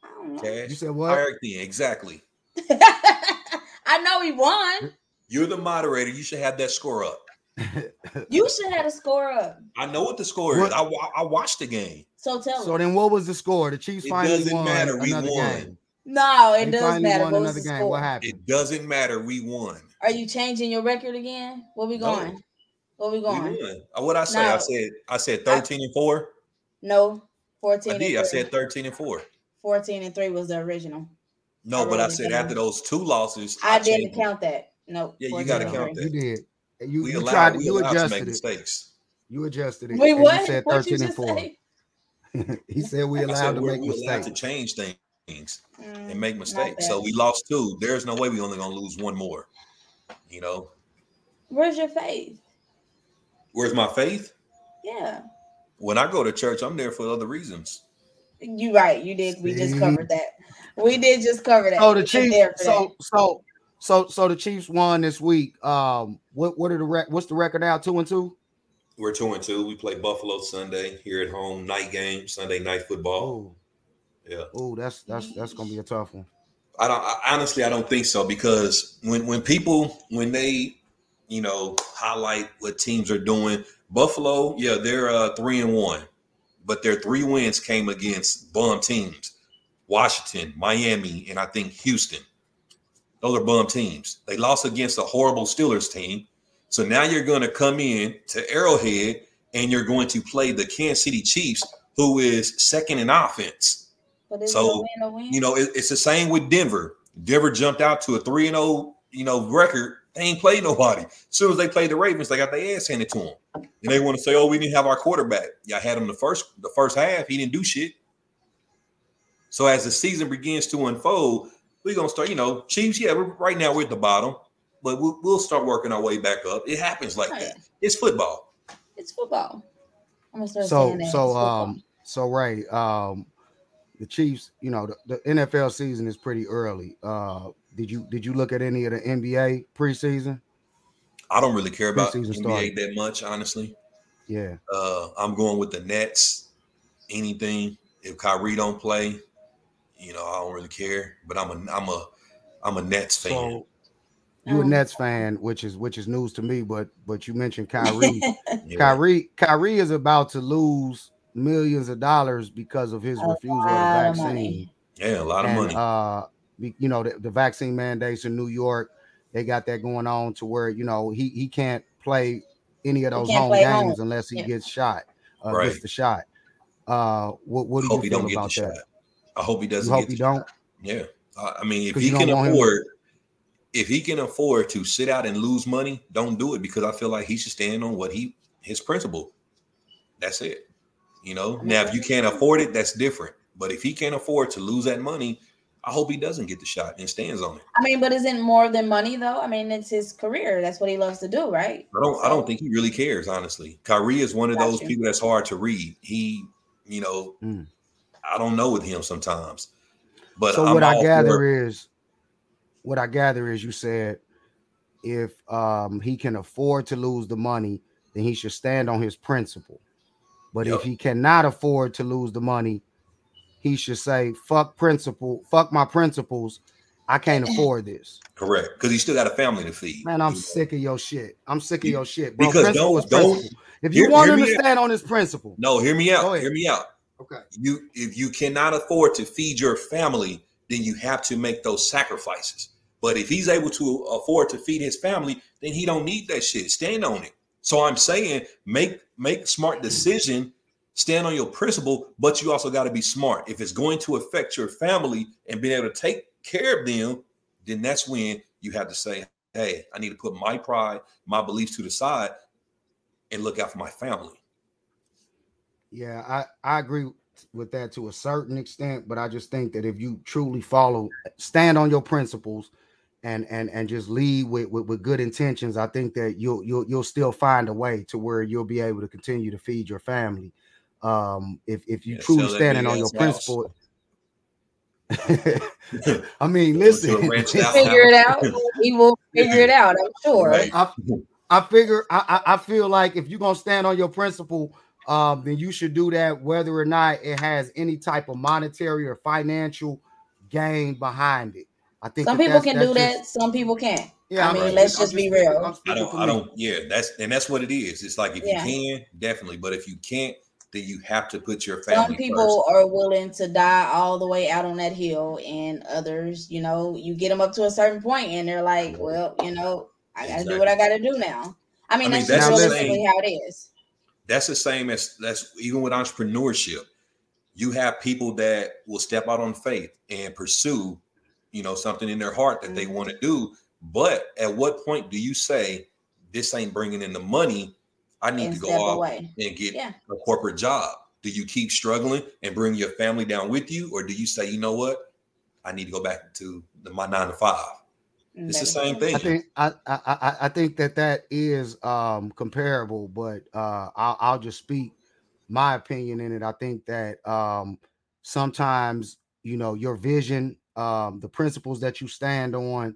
I don't know. Cash. You said what? Hierarchy, exactly. I know he won. You're the moderator. You should have that score up. You should have a score up. I know what the score What- is. I, I watched the game. So tell So us. then, what was the score? The Chiefs It finally doesn't won matter. We another won. game. No, it They doesn't matter. won another game. score? What happened? It doesn't matter. We won. Are you changing your record again? Where we No. going? Where we We going? won. Uh, What I say? I said I said 13 and 4. No, 14 I and did. I said 13 and 4. 14 and 3 was the original. No, I but I said after those two losses, I, didn't changed count that. No. Yeah, you gotta count that. You did. You, We you allowed, tried. we You allowed to make adjusted it. mistakes. You adjusted it. Wait, and what? You said What you thirteen and four. he said we allowed said to we're, make we're allowed mistakes. to change things Mm, and make mistakes. So we lost two. There's no way we only gonna lose one more. You know, Where's your faith? where's my faith? Yeah. When I go to church, I'm there for other reasons. You right. You did. We just covered that. We did just cover that. So the Chiefs. So so so so the Chiefs won this week. Um, what what are the rec- what's the record now? Two and two. We're two and two. We play Buffalo Sunday here at home, night game, Sunday night football. Oh, Yeah. oh, that's that's that's gonna be a tough one. I don't I, honestly I don't think so because when when people when they you know highlight what teams are doing, Buffalo, yeah, they're uh three and one, but their three wins came against bum teams. Washington, Miami, and I think Houston. Those are bum teams. They lost against a horrible Steelers team. So now you're going to come in to Arrowhead and you're going to play the Kansas City Chiefs, who is second in offense. But So, a win or win? You know, it- it's the same with Denver. Denver jumped out to a 3 and 0, you know, record. They ain't played nobody. As soon as they played the Ravens, they got their ass handed to them. And they want to say, "Oh, we didn't have our quarterback." Yeah, I had him the first the first half. He didn't do shit. So as the season begins to unfold, we're gonna start. You know, Chiefs. Yeah, we're, right now we're at the bottom, but we'll, we'll start working our way back up. It happens like Right. that. It's football. It's football. I'm gonna start So saying that. so It's um so Ray um the Chiefs. You know the, the NFL season is pretty early. Uh, did you did you look at any of the NBA preseason? I don't really care about Preseason NBA started. that much, honestly. Yeah. Uh, I'm going with the Nets. Anything if Kyrie don't play, you know, I don't really care. But I'm a I'm a I'm a Nets fan. So you a Um, Nets fan, which is which is news to me. But but you mentioned Kyrie. Yeah. Kyrie Kyrie is about to lose millions of dollars because of his A refusal of the vaccine. money. Yeah, a lot of and, money. uh, you know, the, the vaccine mandates in New York, they got that going on to where you know he he can't play any of those home games home. unless he Yeah. gets shot. Uh, Right. Gets the shot. Uh, what what I do hope you he feel don't get the shot. I hope he doesn't hope get the he don't. shot. Yeah. I I mean, if he can don't him- afford if he can afford to sit out and lose money, don't do it because I feel like he should stand on what he his principle. That's it. You know, now if you can't afford it, that's different. But if he can't afford to lose that money, I hope he doesn't get the shot and stands on it. I mean, but isn't more than money though? I mean, it's his career. That's what he loves to do, right? I don't I don't think he really cares, honestly. Kyrie is one of Got those you. people that's hard to read. He, you know, Mm. I don't know with him sometimes. But so I'm what I gather for- is, what I gather is, you said if um he can afford to lose the money, then he should stand on his principle. But Yep. if he cannot afford to lose the money, he should say, "Fuck principle, fuck my principles. I can't mm-hmm. afford this." correct because he still got a family to feed. Man, I'm You know? sick of your shit. I'm sick of your shit, bro. because don't- don't- If you hear- want hear him to stand on his principle, No, hear me out. Hear me out. okay. You if you cannot afford to feed your family, then you have to make those sacrifices. But if he's able to afford to feed his family, then he don't need that shit. Stand on it. So I'm saying make make smart decision, stand on your principle, but you also got to be smart. If it's going to affect your family and being able to take care of them, then that's when you have to say, "Hey, I need to put my pride, my beliefs to the side, and look out for my family." Yeah, I, I agree with that to a certain extent, but I just think that if you truly follow, stand on your principles and and and just lead with, with, with good intentions, I think that you'll you'll you'll still find a way to where you'll be able to continue to feed your family. Um, if if you Yeah, truly sell standing on your house. principle. I mean, Go to a listen, ranch house. Figure it out. He will figure it out. I'm sure. Right. I, I figure I, I I feel like if you're gonna stand on your principle, um, then you should do that whether or not it has any type of monetary or financial gain behind it. I think Some that people can that's do just- that. Some people can't. Yeah, I I'm mean, let's I'm just be real. I'm I speaking don't, I don't, yeah, that's and that's what it is. It's like if Yeah. you can, definitely, but if you can't, then you have to put your family. Some family people are willing to die all the way out on that hill, and others, you know, you get them up to a certain point, and they're like, "Well, you know, I got to do what I got to do now." I mean, I mean, that's, that's just the realistically same- how it is. That's the same as that's even with entrepreneurship. You have people that will step out on faith and pursue, you know, something in their heart that they Mhm. want to do. But at what point do you say this ain't bringing in the money? I need And to go step out away. and get Yeah. a corporate job. Do you keep struggling and bring your family down with you, or do you say, you know what, I need to go back to the, my nine to five? It's the same thing. I think I, I I think that that is um comparable, but uh I'll, I'll just speak my opinion in it. I think that um sometimes you know your vision, um the principles that you stand on,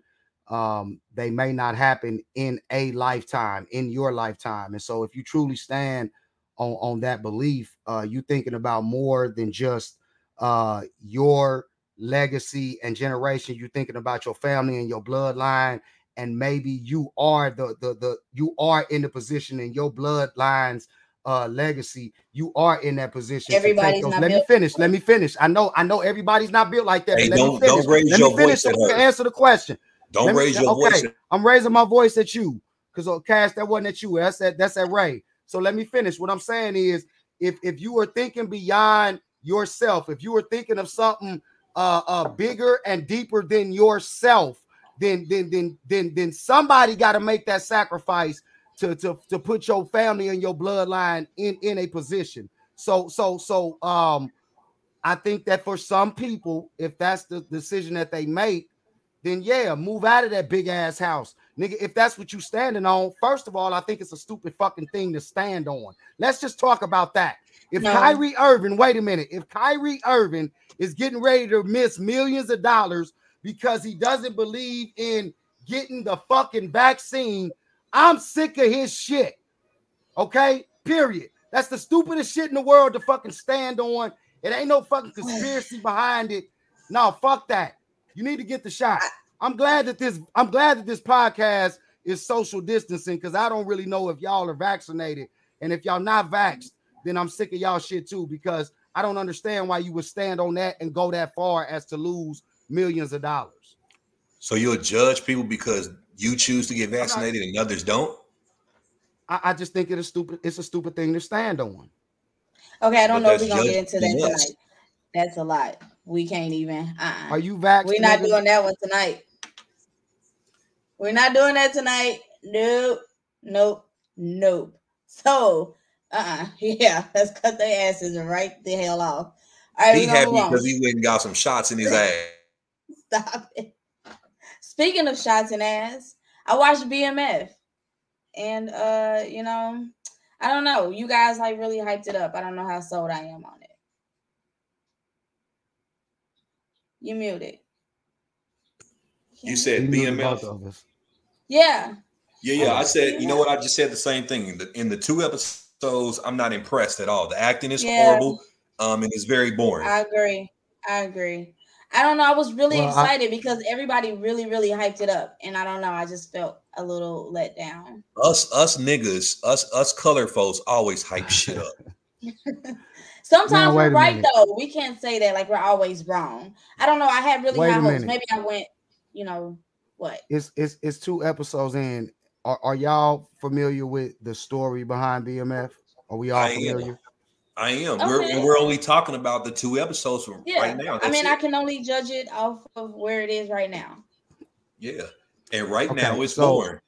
um they may not happen in a lifetime, in your lifetime, and so if you truly stand on on that belief, uh you thinking about more than just uh your legacy and generation you're thinking about your family and your bloodline and maybe you are the the the you are in the position in your bloodlines uh legacy you are in that position Everybody's not let me finish let me finish i know i know everybody's not built like that Hey, but let don't- me finish don't raise let your me finish voice so can answer the question Don't Let me- raise your okay, voice. I'm raising my voice at you because oh, Cash, that wasn't at you. That's at that's at Ray. So let me finish. What I'm saying is, if if you are thinking beyond yourself, if you are thinking of something uh uh bigger and deeper than yourself, then then then then then somebody got to make that sacrifice to to to put your family and your bloodline in in a position. So so so um I think that for some people, if that's the decision that they make, then yeah, move out of that big ass house. Nigga, if that's what you standing on, first of all, I think it's a stupid fucking thing to stand on. Let's just talk about that. If No. Kyrie Irving, wait a minute, if Kyrie Irving is getting ready to miss millions of dollars because he doesn't believe in getting the fucking vaccine, I'm sick of his shit. Okay, period. That's the stupidest shit in the world to fucking stand on. It ain't no fucking conspiracy behind it. No, fuck that. You need to get the shot. I'm glad that this I'm glad that this podcast is social distancing because I don't really know if y'all are vaccinated. And if y'all not vaxxed, then I'm sick of y'all shit too because I don't understand why you would stand on that and go that far as to lose millions of dollars. So you'll judge people because you choose to get not- vaccinated and others don't. I, I just think it is stupid. It's a stupid thing to stand on. Okay, I don't But know if we're gonna get into judging that us. tonight. That's a lot. We can't even. Uh-uh. Are you vaxxed? We're not doing that one tonight. We're not doing that tonight. Nope. Nope. Nope. So, uh-uh. Yeah, let's cut their asses right the hell off. All right, He we're gonna happy because he went and got some shots in his ass. Stop it. Speaking of shots and ass, I watched BMF. And uh, you know, I don't know. You guys like really hyped it up. I don't know how sold I am on it. You muted. You said He muted both BMF. Yeah. Yeah, yeah. I said, you know what? I just said the same thing. In the, in the two episodes, I'm not impressed at all. The acting is Yeah. horrible. Um, and it's very boring. I agree. I agree. I don't know. I was really Well, I- excited because everybody really, really hyped it up. And I don't know. I just felt a little let down. us, us niggas, us, us color folks always hype shit up. Sometimes Man, wait we're right minute. though. We can't say that like we're always wrong. I don't know. I had really Wait high hopes. Maybe I went, you know, what? It's it's it's two episodes in. Are, are y'all familiar with the story behind BMF? Are we all I am. Familiar? I am. We're we're only talking about the two episodes from Yeah. right now. I mean, it. I can only judge it off of where it is right now. yeah. And right Okay, now it's so- boring.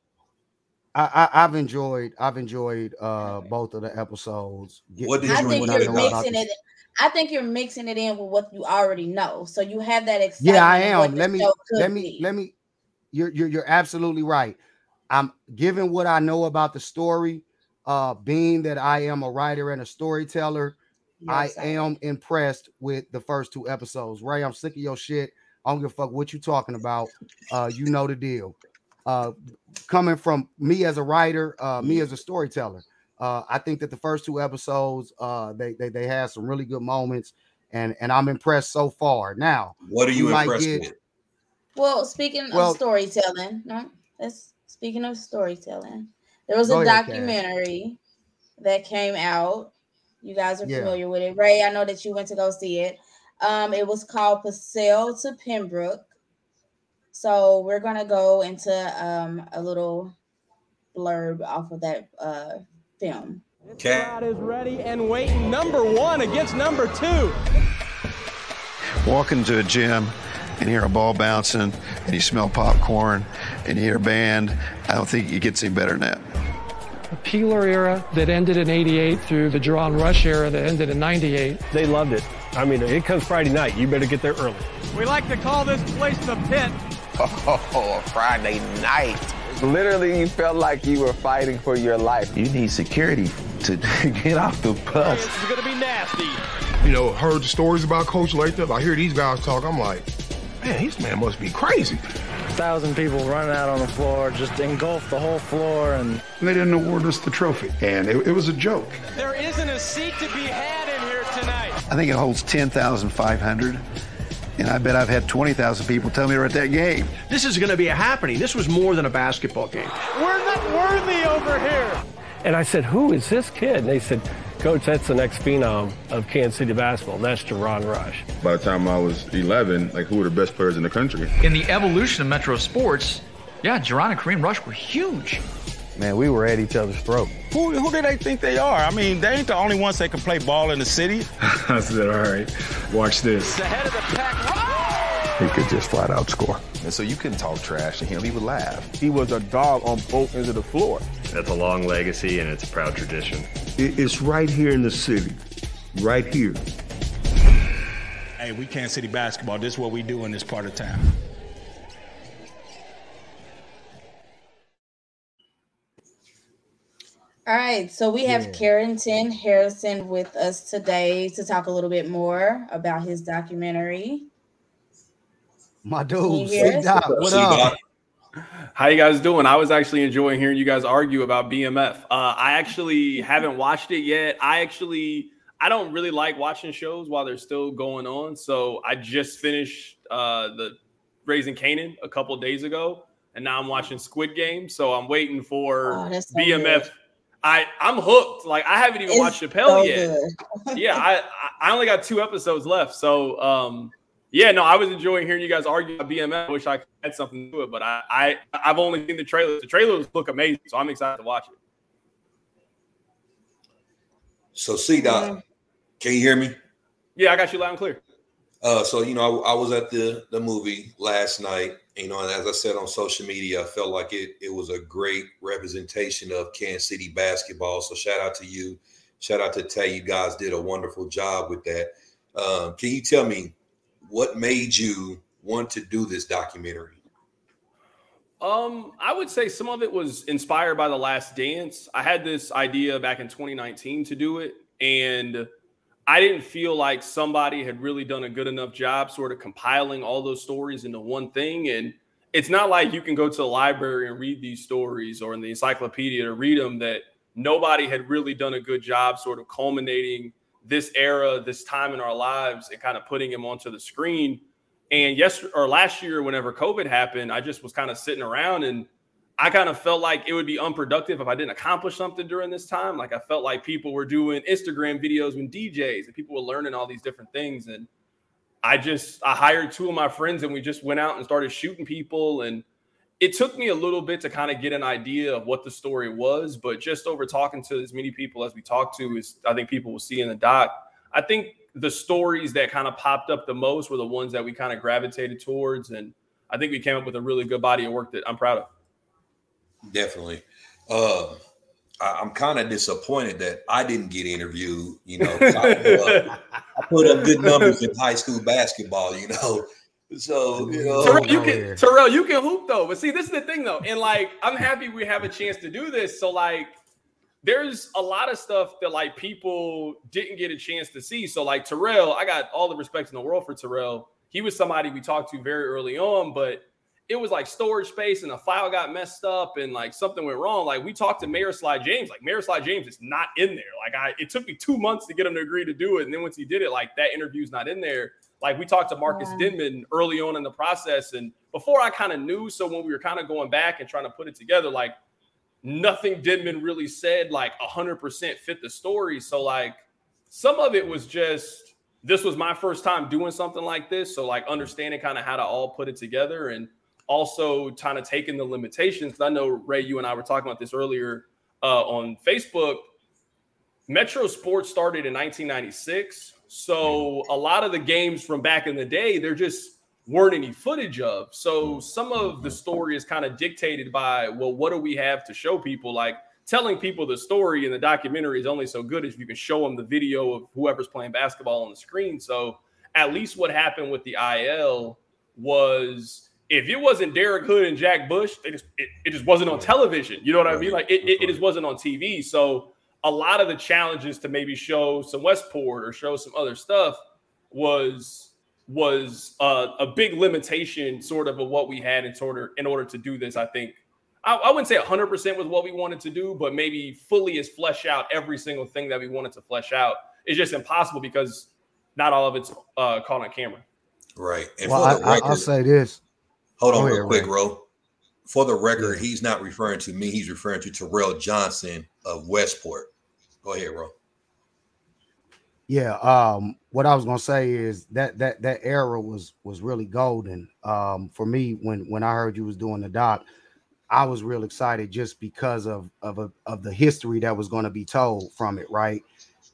I, I I've enjoyed I've enjoyed uh both of the episodes. What did I you think you're mixing it. I think you're mixing it in with what you already know. So you have that excitement. Yeah, I am. Let me let me be. let me. You're you're you're absolutely right. I'm given what I know about the story. Uh, being that I am a writer and a storyteller, I Yes, am impressed with the first two episodes. Ray, I'm sick of your shit. I don't give a fuck what you talking about. Uh, you know the deal. Uh, coming from me as a writer, uh, me as a storyteller, uh, I think that the first two episodes, uh, they they they had some really good moments, and and I'm impressed so far. Now, What are you you impressed get- with? Well, speaking Well- of storytelling, no, that's speaking of storytelling. There was Go a ahead, Cass. documentary that came out. You guys are Yeah. familiar with it. Ray, I know that you went to go see it. Um, it was called Paseo to Pembroke. So we're gonna go into um a little blurb off of that uh film. Cat. Crowd is ready and waiting. Number one against number two. walk into a gym and hear a ball bouncing and you smell popcorn and you hear a band, I don't think it gets any better than that. Peeler era that ended in 88 through the Ja'Ron Rush era that ended in 98. They loved it. I mean, it comes Friday night. You better get there early. We like to call this place the pit. Oh, Friday night. Literally, you felt like you were fighting for your life. You need security to get off the bus. This is going to be nasty. You know, heard the stories about Coach Lathrop. I hear these guys talk. I'm like, man, this man must be crazy. A Thousand people running out on the floor, just engulfed the whole floor, and they didn't award us the trophy, and it, it was a joke. There isn't a seat to be had in here tonight. I think it holds ten thousand five hundred. And I bet I've had 20,000 people tell me we're at that game. This is going to be a happening. This was more than a basketball game. We're not worthy over here. And I said, Who is this kid? And they said, Coach, that's the next phenom of Kansas City basketball. That's Ja'Ron Rush. By the time I was 11, like, who were the best players in the country? In the evolution of Metro sports, yeah, Ja'Ron and Kareem Rush were huge. Man, we were at each other's throat. Who, who do they think they are? I mean, they ain't the only ones that can play ball in the city. I said, all right, watch this. The head of the pack. He could just flat out score. And so you couldn't talk trash to him. He would laugh. He was a dog on both ends of the floor. That's a long legacy and it's a proud tradition. It's right here in the city. Right here. Hey, we Kansas City basketball. This is what we do in this part of town. All right, so we have yeah. Carrington Harrison with us today to talk a little bit more about his documentary. My dude, C-Dot, what up? How you guys doing? I was actually enjoying hearing you guys argue about BMF. Uh, I actually haven't watched it yet. I actually I don't really like watching shows while they're still going on. So I just finished uh, the Raising Kanan a couple days ago, and now I'm watching Squid Game. So I'm waiting for oh, so BMF. Good. I I'm hooked. Like I haven't even it's watched Chappelle so yet. yeah, I I only got two episodes left. So um yeah, no, I was enjoying hearing you guys argue about BMF. I wish I could add something to it, but I, I I've only seen the trailers. The trailers look amazing, so I'm excited to watch it. So C Dot, can you hear me? Yeah, I got you loud and clear. Uh, so you know, I, I, was at the the movie last night. You know, and as I said on social media, I felt like it it was a great representation of Kansas City basketball. So shout out to you, shout out to Tay. You guys did a wonderful job with that. Um, can you tell me what made you want to do this documentary? Um, I would say some of it was inspired by The Last Dance. I had this idea back in 2019 to do it, and I didn't feel like somebody had really done a good enough job sort of compiling all those stories into one thing. And it's not like you can go to the library and read these stories or in the encyclopedia to read them that nobody had really done a good job sort of culminating this era, this time in our lives, and kind of putting him onto the screen. And yes, or last year, whenever COVID happened, I just was kind of sitting around and I kind of felt like it would be unproductive if I didn't accomplish something during this time. Like I felt like people were doing Instagram videos with DJs and people were learning all these different things. And I just I hired two of my friends and we just went out and started shooting people and it took me a little bit to kind of get an idea of what the story was, but just over talking to as many people as we talked to, is I think people will see in the doc. I think the stories that kind of popped up the most were the ones that we kind of gravitated towards, and I think we came up with a really good body of work that I'm proud of. Definitely. Uh, I, am kind of disappointed that I didn't get interviewed. You know, I up, I put up good numbers in high school basketball. You know, so you know, Terrell, you can Terrell, you can hoop though. But see, this is the thing though, and like I'm happy we have a chance to do this. So like, there's a lot of stuff that like people didn't get a chance to see. So like Terrell, I got all the respect in the world for Terrell. He was somebody we talked to very early on, but it was like storage space and the file got messed up and like something went wrong. Like we talked to Miroslav James, like Miroslav James is not in there. Like I, it took me two months to get him to agree to do it, and then once he did it, like that interview's not in there. Like we talked to Marcus yeah. Denmon early on in the process, and before I kind of knew, so when we were kind of going back and trying to put it together, like nothing Denmon really said like hundred percent fit the story. So like some of it was just this was my first time doing something like this, so like understanding kind of how to all put it together and also kind of taking the limitations. I know Ray, you and I were talking about this earlier uh, on Facebook. Metro Sports started in 1996 so a lot of the games from back in the day, there just weren't any footage of. So some of the story is kind of dictated by, well, what do we have to show people? Like telling people the story in the documentary is only so good as you can show them the video of whoever's playing basketball on the screen. So at least what happened with the IL was if it wasn't Derek Hood and Jack Bush, it just, it, it just wasn't on television. You know what I mean? Like it, it, it just wasn't on TV. So a lot of the challenges to maybe show some Westport or show some other stuff was was uh, a big limitation sort of of what we had in order in order to do this. I think I, I wouldn't say 100% was what we wanted to do, but maybe fully as flesh out every single thing that we wanted to flesh out. It's just impossible because not all of it's uh, caught on camera. Right. And well, for the I, record, I'll say this. hold on Go real ahead, quick, Ray. Ro. For the record, he's not referring to me. He's referring to Terrell Johnson of Westport. Go ahead, bro. Yeah, um, what I was gonna say is that that that era was was really golden. Um, for me, when when I heard you was doing the doc, I was real excited just because of of a, of the history that was going to be told from it, right?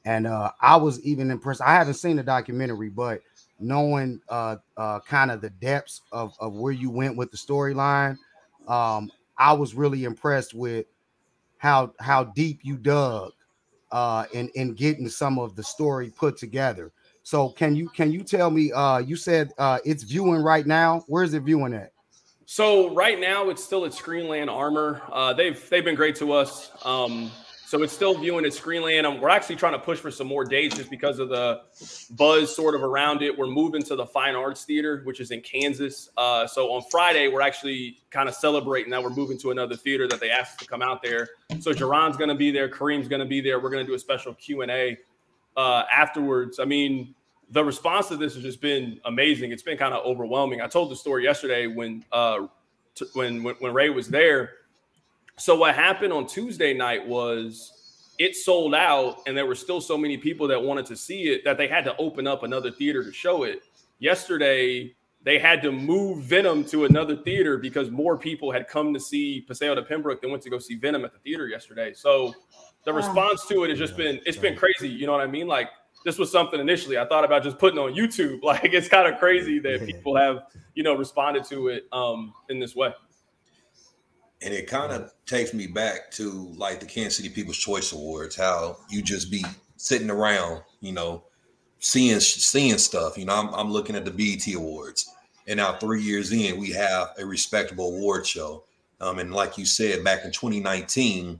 And uh, I was even impressed. I haven't seen the documentary, but knowing uh, uh, kind of the depths of of where you went with the storyline, um, I was really impressed with how how deep you dug uh in in getting some of the story put together so can you can you tell me uh you said uh it's viewing right now where's it viewing at So right now it's still at Screenland Armour. Uh, they've they've been great to us. Um, so it's still viewing at Screenland. Um, we're actually trying to push for some more dates just because of the buzz sort of around it. We're moving to the Fine Arts Theater, which is in Kansas. Uh, so on Friday we're actually kind of celebrating that we're moving to another theater that they asked us to come out there. So Ja'Ron's going to be there. Kareem's going to be there. We're going to do a special Q and A uh, afterwards. I mean, the response to this has just been amazing. It's been kind of overwhelming. I told the story yesterday when uh, t- when, when when Ray was there. So what happened on Tuesday night was it sold out, and there were still so many people that wanted to see it that they had to open up another theater to show it. Yesterday, they had to move Venom to another theater because more people had come to see Paseo to Pembroke than went to go see Venom at the theater yesterday. So the response to it has just been it's been crazy. You know what I mean? Like this was something initially I thought about just putting on YouTube. Like it's kind of crazy that people have you know responded to it um in this way. And it kind of takes me back to like the Kansas City People's Choice Awards, how you just be sitting around, you know, seeing seeing stuff. You know, I'm, I'm looking at the BET Awards, and now three years in, we have a respectable award show. Um, and like you said, back in 2019,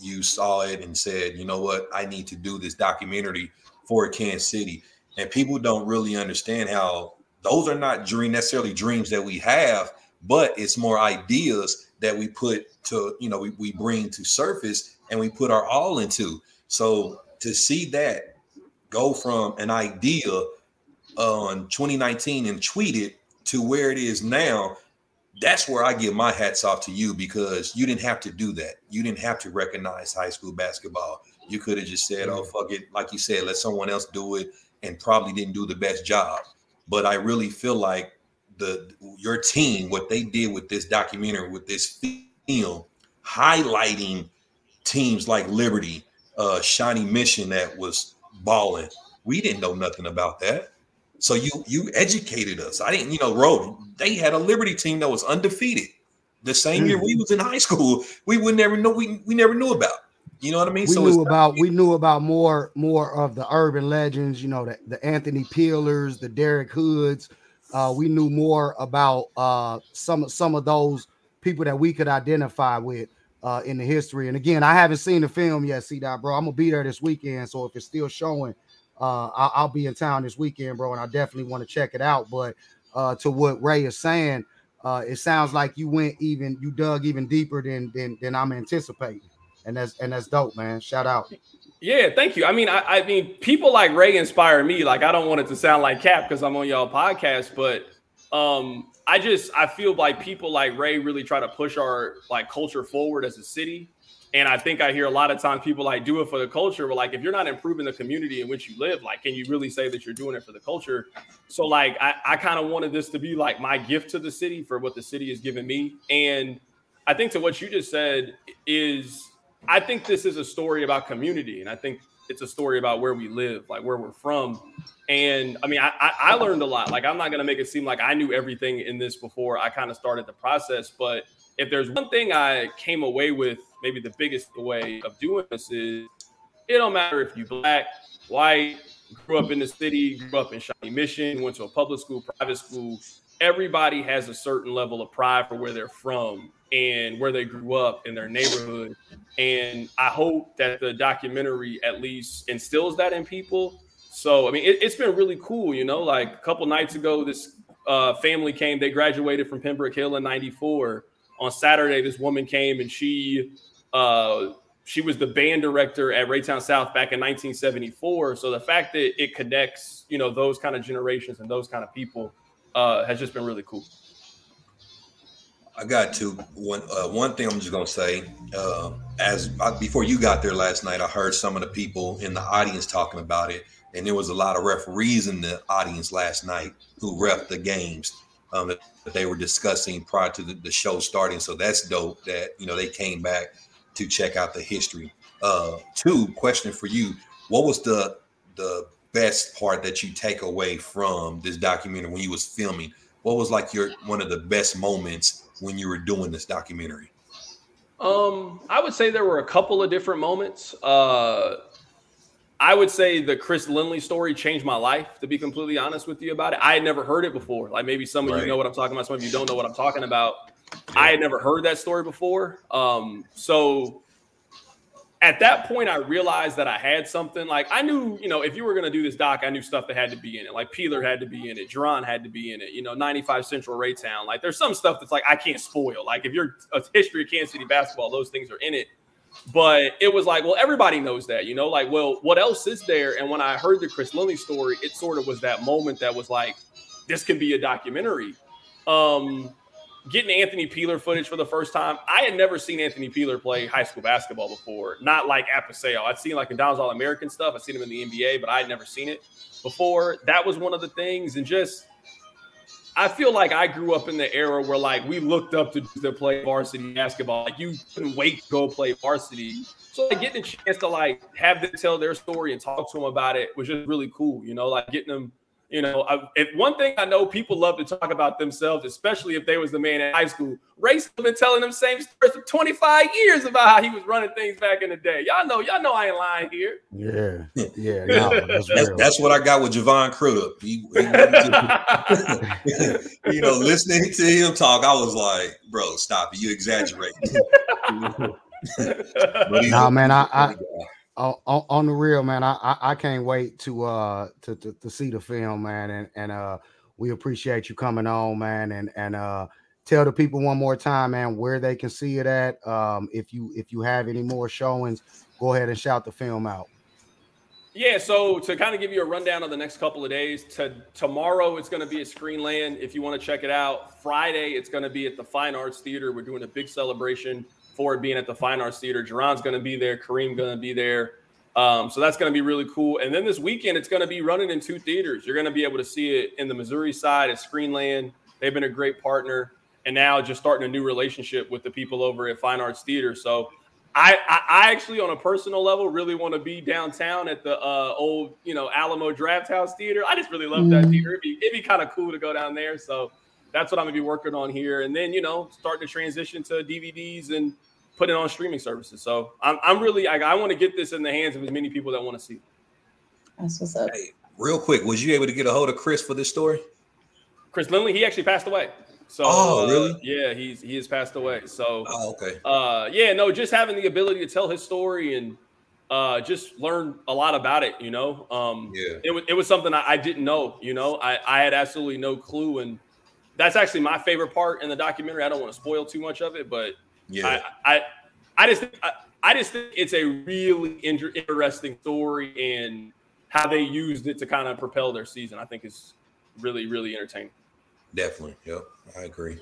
you saw it and said, you know what, I need to do this documentary for Kansas City. And people don't really understand how those are not dream necessarily dreams that we have, but it's more ideas that we put to, you know, we, we bring to surface and we put our all into. So to see that go from an idea on 2019 and tweet it to where it is now, that's where I give my hats off to you because you didn't have to do that. You didn't have to recognize high school basketball. You could have just said, "Oh mm-hmm. fuck it," like you said, let someone else do it, and probably didn't do the best job. But I really feel like the your team, what they did with this documentary, with this film, highlighting teams like Liberty, uh, Shawnee Mission that was balling. We didn't know nothing about that. So you you educated us. I didn't, you know, Road, they had a Liberty team that was undefeated. The same year we was in high school, we would never know we, we never knew about. You know what I mean? we so knew about we knew about more more of the urban legends you know the, the anthony peelers the derek hoods uh we knew more about uh some some of those people that we could identify with uh in the history. And again i haven't seen the film yet see that bro. I'm gonna be there this weekend. So if it's still showing uh I'll, I'll be in town this weekend bro and i definitely want to check it out. But uh to what ray is saying uh it sounds like you went even you dug even deeper than than than i'm anticipating. And that's and that's dope, man. Shout out. Yeah, thank you. I mean, I, I mean, people like Ray inspire me. Like, I don't want it to sound like Cap because I'm on y'all podcast, but um, I just I feel like people like Ray really try to push our like culture forward as a city. And I think I hear a lot of times people like do it for the culture. But like, if you're not improving the community in which you live, like, can you really say that you're doing it for the culture? So like, I, I kind of wanted this to be like my gift to the city for what the city has given me. And I think to what you just said is I think this is a story about community, and I think it's a story about where we live, like where we're from. And I mean, I, I, learned a lot. Like, I'm not going to make it seem like I knew everything in this before I kind of started the process. But if there's one thing I came away with maybe the biggest way of doing this is it don't matter if you black, white, grew up in the city, grew up in Shawnee Mission, went to a public school, private school. Everybody has a certain level of pride for where they're from and where they grew up in their neighborhood. And I hope that the documentary at least instills that in people. So, I mean, it, has been really cool, you know, like a couple nights ago, this uh, family came, they graduated from Pembroke Hill in 94. On Saturday, this woman came and she, uh, she was the band director at Raytown South back in 1974. So the fact that it connects, you know, those kind of generations and those kind of people uh, has just been really cool. I got to one uh, one thing I'm just gonna say. Uh, as I, before you got there last night, I heard some of the people in the audience talking about it, and there was a lot of referees in the audience last night who ref the games um, that, they were discussing prior to the, the, show starting. So that's dope that you know they came back to check out the history. Uh, two question for you: What was the the best part that you take away from this documentary when you was filming? What was like your one of the best moments when you were doing this documentary? Um, I would say there were a couple of different moments. Uh, I would say the Chris Lindley story changed my life, to be completely honest with you about it. I had never heard it before. Like maybe some of right. you know what I'm talking about, some of you don't know what I'm talking about. Yeah. I had never heard that story before. Um, so at that point, I realized that I had something. Like I knew, you know, if you were to do this doc, I knew stuff that had to be in it. Like Peeler had to be in it, Ja'Ron had to be in it. You know, 95 Central Raytown. Like there's some stuff that's like I can't spoil. Like if you're a history of Kansas City basketball, those things are in it. But it was like, well, everybody knows that, you know. Like, well, what else is there? And when I heard the Chris Lindley story, it sort of was that moment that was like, this can be a documentary. Um, getting Anthony Peeler footage for the first time. I had never seen Anthony Peeler play high school basketball before. Not like at Paseo. I'd seen like in Don's All American stuff. I'd seen him in the NBA, but I had never seen it before. That was one of the things. And just, I feel like I grew up in the era where like we looked up to, to play varsity basketball. Like you couldn't wait to go play varsity. So like getting a chance to like have them tell their story and talk to them about it was just really cool. You know, like getting them you know, I, if one thing I know, people love to talk about themselves, especially if they was the man in high school. Race has been telling them same stories for 25 years about how he was running things back in the day. Y'all know, y'all know I ain't lying here. Yeah, yeah, no, that's, that's, that's, what I got with Javon Kruger. He, he, you know, listening to him talk, I was like, bro, stop it. You exaggerate. nah, man, I, I on, on, the real, man, I, I, I can't wait to uh to, to, to see the film, man, and and uh we appreciate you coming on, man, and and uh tell the people one more time, man, where they can see it at. Um, if you if you have any more showings, go ahead and shout the film out. Yeah, so to kind of give you a rundown of the next couple of days, to tomorrow it's going to be at Screenland if you want to check it out. Friday it's going to be at the Fine Arts Theater. We're doing a big celebration for it being at the Fine Arts Theater. Ja'Ron's going to be there. Kareem going to be there. Um, so that's going to be really cool. And then this weekend, it's going to be running in two theaters. You're going to be able to see it in the Missouri side at Screenland. They've been a great partner, and now just starting a new relationship with the people over at Fine Arts Theater. So I, I, I actually, on a personal level, really want to be downtown at the uh, old, you know, Alamo Drafthouse Theater. I just really love that mm-hmm. theater. It'd be, it'd be kind of cool to go down there. So that's what I'm gonna be working on here, and then you know, start to transition to DVDs and put it on streaming services. So I'm, I'm really I, I want to get this in the hands of as many people that want to see. That's what's up. Hey, real quick, was you able to get a hold of Chris for this story? Chris Lindley, he actually passed away. So oh, really? Uh, yeah, he's he has passed away. So oh, okay. Uh, yeah, no, just having the ability to tell his story and uh, just learn a lot about it. You know, um, yeah, it was it was something I, I didn't know. You know, I I had absolutely no clue, and that's actually my favorite part in the documentary. I don't want to spoil too much of it, but yeah, I, I, I just, I, I just think it's a really inter- interesting story and how they used it to kind of propel their season. I think is really, really entertaining. Definitely, yep, I agree.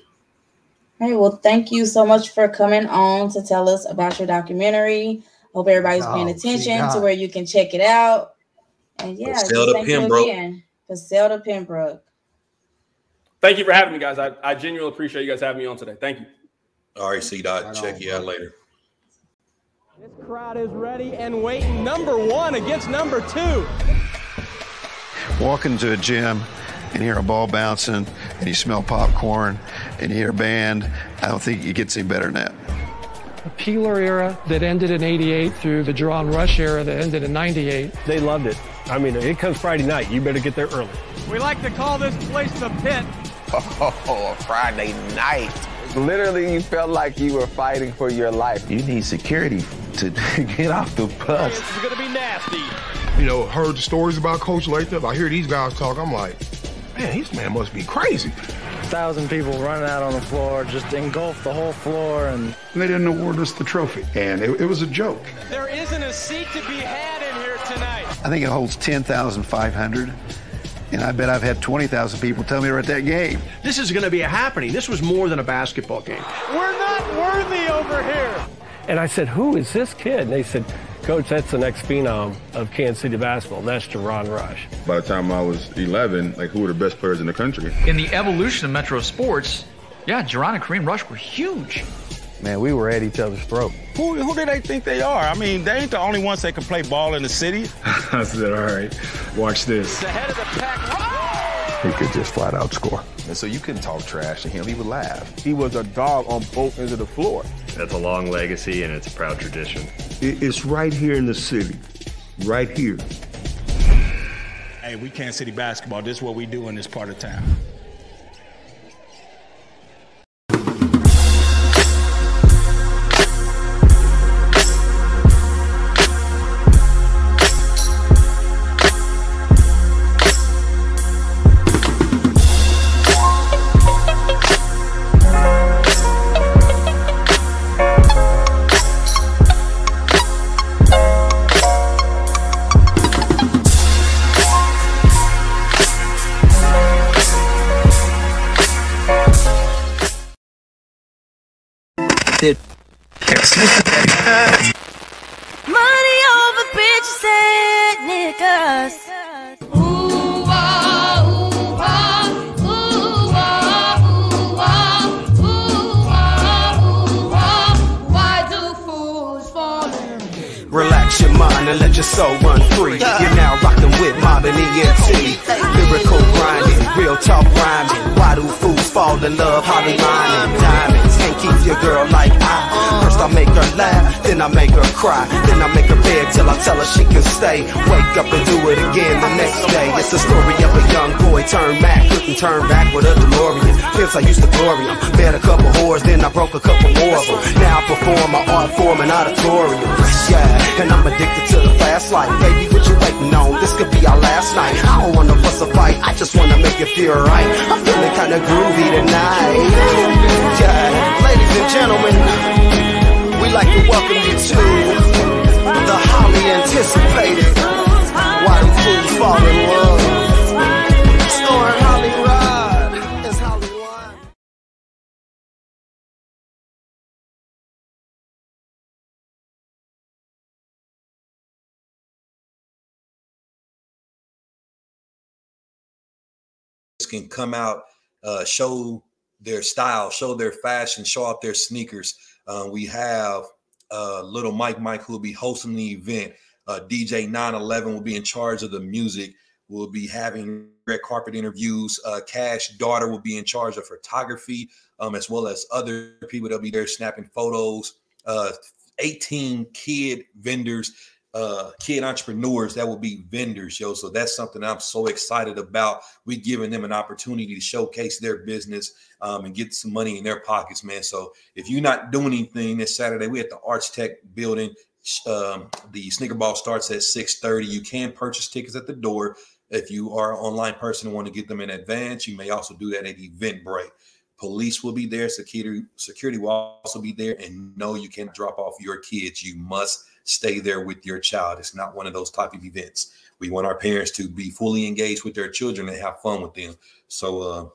Hey, well, thank you so much for coming on to tell us about your documentary. Hope everybody's paying oh, attention to where you can check it out. And yeah, Zelda Pembroke. Zelda Pembroke. Thank you for having me, guys. I, I genuinely appreciate you guys having me on today. Thank you. All right, C dot. Right check on, you out later. This crowd is ready and waiting. Number one against number two. Walk into a gym and hear a ball bouncing and you smell popcorn and you hear a band. I don't think it gets any better than that. The Peeler era that ended in 88 through the Ja'Ron Rush era that ended in 98. They loved it. I mean, it comes Friday night. You better get there early. We like to call this place the pit. Oh, Friday night. Literally, you felt like you were fighting for your life. You need security to get off the bus. This is going to be nasty. You know, heard the stories about Coach Lathrop. I hear these guys talk. I'm like, man, this man must be crazy. A thousand people running out on the floor, just engulfed the whole floor, and And they didn't award us the trophy. And it, it was a joke. There isn't a seat to be had in here tonight. I think it holds 10,500. And I bet I've had 20,000 people tell me we're at that game. This is going to be a happening. This was more than a basketball game. We're not worthy over here. And I said, Who is this kid? And they said, Coach, that's the next phenom of Kansas City basketball. That's Ja'Ron Rush. By the time I was 11, like who were the best players in the country? In the evolution of Metro sports, yeah, Ja'Ron and Kareem Rush were huge. Man, we were at each other's throat. Who, who do they think they are? I mean, they ain't the only ones that can play ball in the city. I said, all right, watch this. The head of the pack. He could just flat out score. And so you couldn't talk trash to him. He would laugh. He was a dog on both ends of the floor. That's a long legacy and it's a proud tradition. It's right here in the city, right here. Hey, we Kansas City basketball. This is what we do in this part of town. Wanna you feel right. Can come out, uh, show their style, show their fashion, show off their sneakers. Uh, we have uh, little Mike Mike who will be hosting the event. Uh, DJ 911 will be in charge of the music. We'll be having red carpet interviews. Uh, Cash daughter will be in charge of photography, um, as well as other people that'll be there snapping photos. Uh, 18 kid vendors uh, kid entrepreneurs that will be vendors, yo. So that's something I'm so excited about. We giving them an opportunity to showcase their business um, and get some money in their pockets, man. So if you're not doing anything this Saturday, we at the Arts Tech building. Um, the sneaker ball starts at 6:30. You can purchase tickets at the door. If you are an online person and want to get them in advance, you may also do that at Eventbrite. Police will be there. Security security will also be there. And no, you can't drop off your kids. You must stay there with your child. It's not one of those type of events. We want our parents to be fully engaged with their children and have fun with them. So uh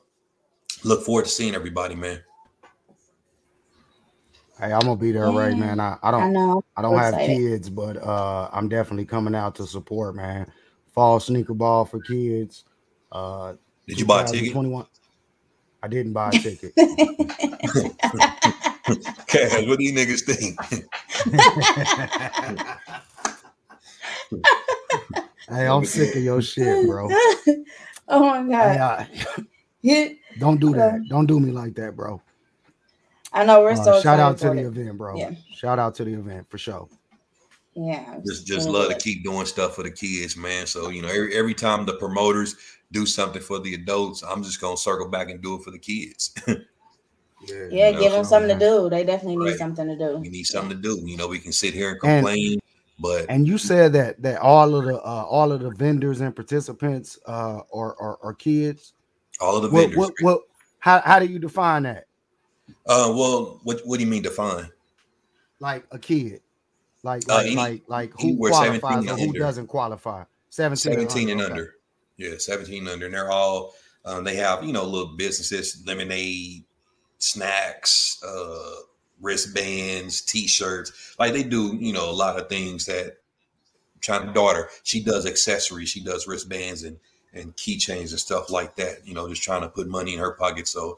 look forward to seeing everybody, man. Hey, I'm gonna be there, right, man. I, I don't I know. I don't So have excited. kids, but uh I'm definitely coming out to support, man. Fall sneaker ball for kids. Uh Did you buy a ticket? 2021. I didn't buy a ticket. Cash, what do you niggas think? hey, I'm sick of your shit, bro. oh my god. uh, Yeah. don't do that. Don't do me like that, bro. I know we're Uh, so shout out to the it. event, bro. Yeah. Shout out to the event for sure. Yeah. Just just really love to keep doing stuff for the kids, man. So you know, every, every time the promoters do something for the adults, I'm just gonna circle back and do it for the kids. Yeah, Yeah, You know, give them something to do. They definitely need Right. something to do. we need something to do. You know, we can sit here and And- complain, but And you said that that all of the uh, all of the vendors and participants uh, are, are are kids. all of the What vendors. what what? How how do you define that? Uh, well, what what do you mean define? Like a kid, like Uh, like any- like like who qualifies or and who under. doesn't qualify? Seventeen, 17 and okay. under. Yeah, 17 under. And they're all um, they have, you know, little businesses, lemonade, snacks, uh, wristbands, t-shirts. Like they do, you know, a lot of things that China daughter, she does accessories, she does wristbands and and keychains and stuff like that, you know, just trying to put money in her pocket. So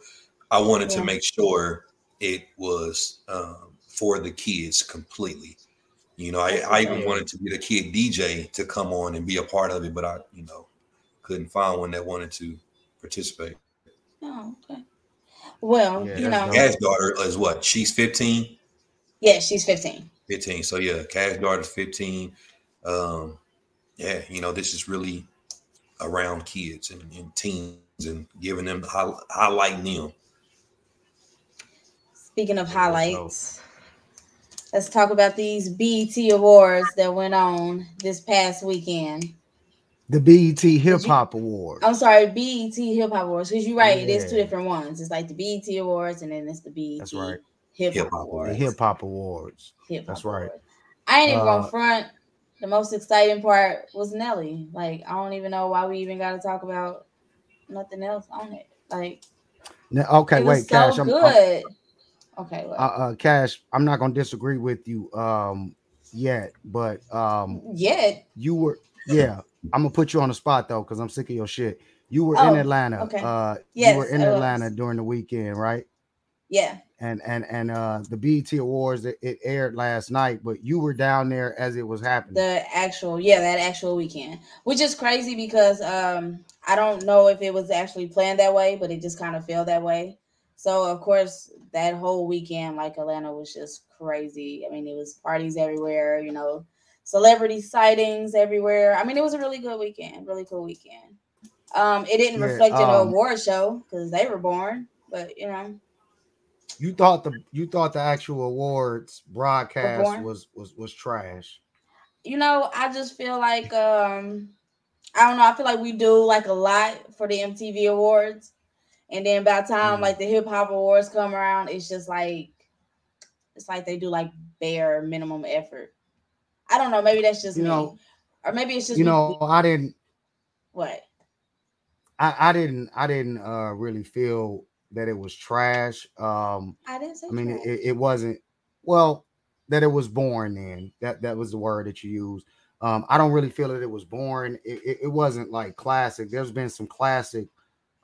I wanted Yeah. to make sure it was um, for the kids completely. You know, I, I even wanted to get a kid DJ to come on and be a part of it, but I, you know, couldn't find one that wanted to participate. Oh, okay. Well, Yeah, you know, dope. Cash daughter is what? She's 15. yeah, she's 15. 15. So yeah, Cash daughter's 15. Um, yeah, you know, this is really around kids and, and teens and giving them high, highlighting them. Speaking of highlights, let's talk about these BET awards that went on this past weekend. The BET Hip Hop Awards. I'm sorry, BET Hip Hop Awards. Because you're right, it is two different ones. It's like the BET Awards and then it's the BET That's right. Hip Hip Hop Hop The Awards. Hip Hop Awards. Hip That's right. Awards. I ain't even Uh, gonna front. The most exciting part was Nelly. Like, I don't even know why we even got to talk about nothing else on it. Like, Now, okay, it was wait, Cash. I'm, I'm- good. okay, what? uh, uh, Cash. I'm not gonna disagree with you um yet, but um Yet, you were yeah. I'm gonna put you on the spot though, because I'm sick of your shit. You were Oh, in Atlanta. okay. Uh Yes, you were in I was. Atlanta during the weekend, right? yeah. And and and uh the BET Awards it, it aired last night, but you were down there as it was happening. the actual yeah that actual weekend which is crazy because um i don't know if it was actually planned that way but it just kind of felt that way so of course that whole weekend like atlanta was just crazy i mean it was parties everywhere you know celebrity sightings everywhere i mean it was a really good weekend really cool weekend um it didn't Yeah, reflect in the um, award show because they were born but you know you thought the you thought the actual awards broadcast was was was trash. you know, I just feel like um I don't know, I feel like we do like a lot for the MTV awards. And then by the time Mm. like the hip hop awards come around, it's just like it's like they do like bare minimum effort. I don't know, maybe that's just You me. know- or maybe it's just You we- know, I didn't what? I, I didn't I didn't uh really feel that it was trash. Um I didn't say I mean it, it wasn't well that it was boring then. That that was the word that you used. Um I don't really feel that it was boring. It, it, it wasn't like classic. There's been some classic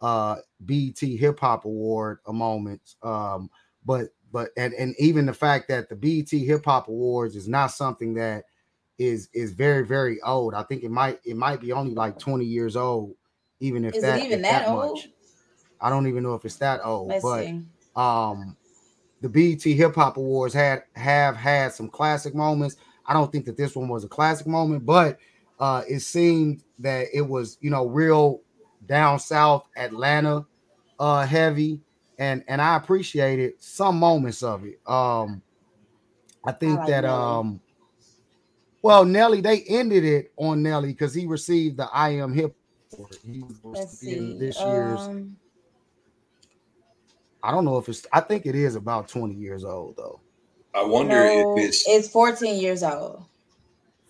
uh BET hip hop award moments. Um but but and and even the fact that the BET hip hop awards is not something that is is very very old. I think it might it might be only like 20 years old even if Is that it even if that, old? much. I don't even know if it's that old, Let's but see. um the BET Hip Hop Awards had have had some classic moments. I don't think that this one was a classic moment, but uh it seemed that it was, you know, real down south Atlanta uh heavy and and I appreciated some moments of it. Um I think like that Nelly. um well Nelly they ended it on Nelly because he received the I am hip. He was supposed Let's to be in this year's Um, I don't know if it's I think it is about 20 years old though. I wonder no, if it's it's 14 years old.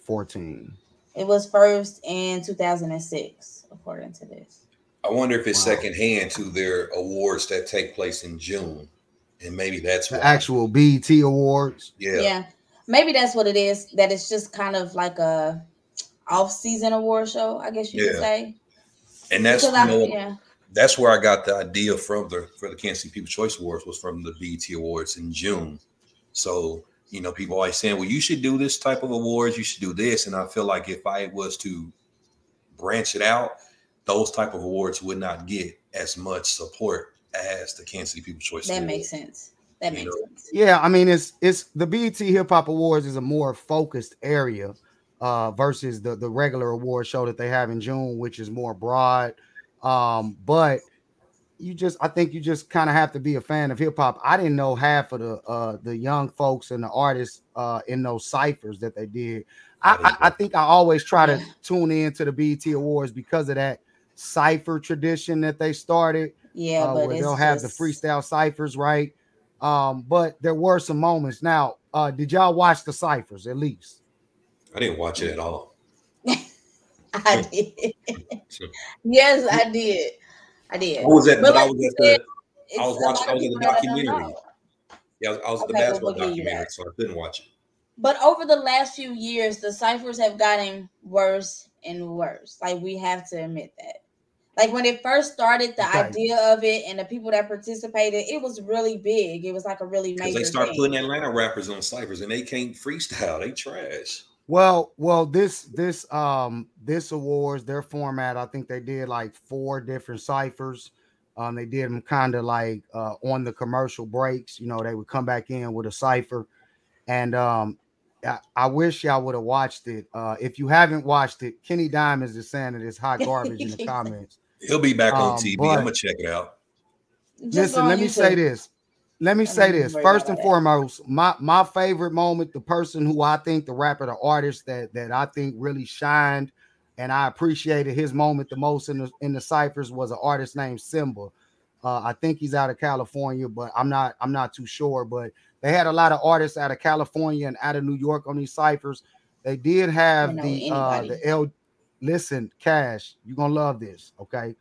14. It was first in 2006, according to this. I wonder if it's Wow. secondhand to their awards that take place in June, and maybe that's The why. actual BET awards. yeah. yeah maybe that's what it is that it's just kind of like a off-season award show i guess you could say and that's Because you I- yeah that's where I got the idea from the for the Kansas City People's Choice Awards was from the BET Awards in June. So you know, people always saying, "Well, you should do this type of awards. You should do this." And I feel like if I was to branch it out, those type of awards would not get as much support as the Kansas City People's Choice. that Awards. makes sense That makes sense. Yeah, I mean it's it's the BET Hip Hop Awards is a more focused area uh versus the the regular award show that they have in June, which is more broad. Um, but you just I think you just kind of have to be a fan of hip hop. I didn't know half of the uh the young folks and the artists uh in those ciphers that they did. I, I, I think I always try to tune in to the BET Awards because of that cipher tradition that they started. Yeah, uh, but where it's they'll have the freestyle ciphers, right? Um, but there were some moments. Now, uh, did y'all watch the ciphers at least? I didn't watch it at all. I did. yes, I did. I did. I was at, but, I like was you at the, I was it's a lot watching, I was in the people that don't documentary. Yeah, I was, I was at the Okay, well, basketball we'll documentary, so I couldn't watch it. But over the last few years, the ciphers have gotten worse and worse. Like we have to admit that. Like when it first started, the Okay. idea of it and the people that participated, it was really big. It was like a really Because major they start thing. putting Atlanta rappers on ciphers and they can't freestyle. They trash. Well, well, this this um this awards their format. I think they did like four different ciphers. Um, they did them kind of like uh, on the commercial breaks. You know, they would come back in with a cipher, and um, I, I wish y'all would have watched it. Uh, if you haven't watched it, Kenny Diamonds is saying that it's hot garbage in the comments. He'll be back on Um, TV. but- I'm gonna check it out. Listen, let me say this. Let me say this. First and that. foremost, my my favorite moment, the person who I think the rapper, the artist that that I think really shined, and I appreciated his moment the most in the in the ciphers was an artist named Symba. Uh, I think he's out of California, but I'm not I'm not too sure. But they had a lot of artists out of California and out of New York on these ciphers. They did have the uh the L. Listen, Cash, you're gonna love this. Okay,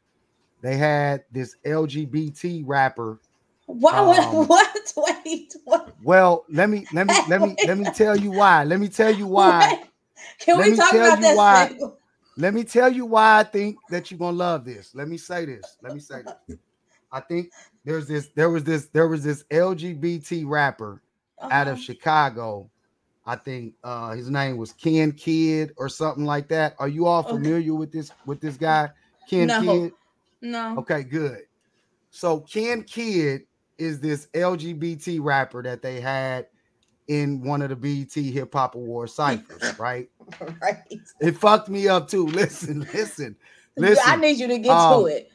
they had this LGBT rapper Why? Um, what? Wait. What? well, let me let me let me let me tell you why. Let me tell you why. Can Let we me talk tell about you why- single? Let me tell you why I think that you're gonna love this. Let me say this. Let me say this. I think there's this, there was this, there was this LGBT rapper out Uh-huh. of Chicago. I think uh his name was Ken Kidd or something like that. Are you all Okay. familiar with this with this guy? Ken No. Kidd? No. Okay, good. So Ken Kidd is this LGBT rapper that they had in one of the BET Hip Hop Award ciphers, right? Right. It fucked me up too. Listen, listen, listen. I need you to get um, to it.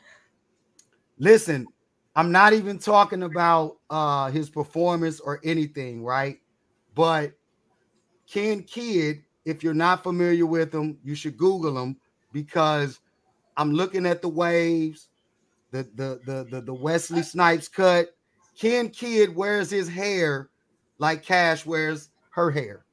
Listen, I'm not even talking about uh his performance or anything, right? But Ken Kidd, if you're not familiar with him, you should Google him because I'm looking at the waves, the the the the, the Wesley Snipes cut. Ken Kidd wears his hair like Cash wears her hair.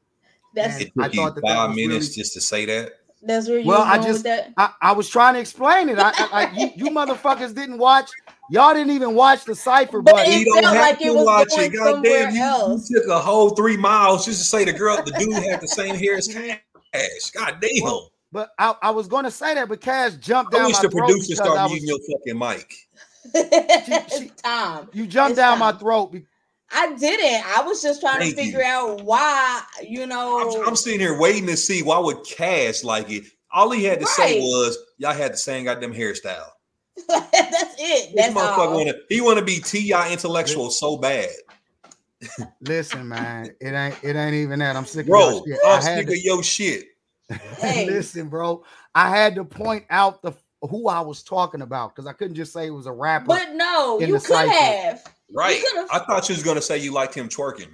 That's It I took you thought that that five was minutes really- just to say that. that's where you Well, well, I just with that. I, I was trying to explain it. I, I, I you, you motherfuckers didn't watch. Y'all didn't even watch the cipher, But but it You don't felt have like to it was watch going it. God somewhere damn, you, else. you took a whole three miles just to say the girl, the dude had the same hair as Cash. God damn. but I, I was going to say that, but Cash jumped I down wish my the throat producer started using your fucking mic. Tom. you jumped It's down my throat. be- I didn't. I was just trying Thank to you. figure out why, you know. I'm, I'm sitting here waiting to see why would Cash like it. All he had to say was, "Y'all had the same goddamn hairstyle." that's it. This That's motherfucker all. want to. He want to be Ti intellectual so bad, Listen, man, it ain't it ain't even that. I'm sick of bro. your shit. I'm I had sick to- of your shit. Hey. Listen, bro, I had to point out the who I was talking about because I couldn't just say it was a rapper. But no, you could cipher. have. Right. I thought you was gonna say you liked him twerking.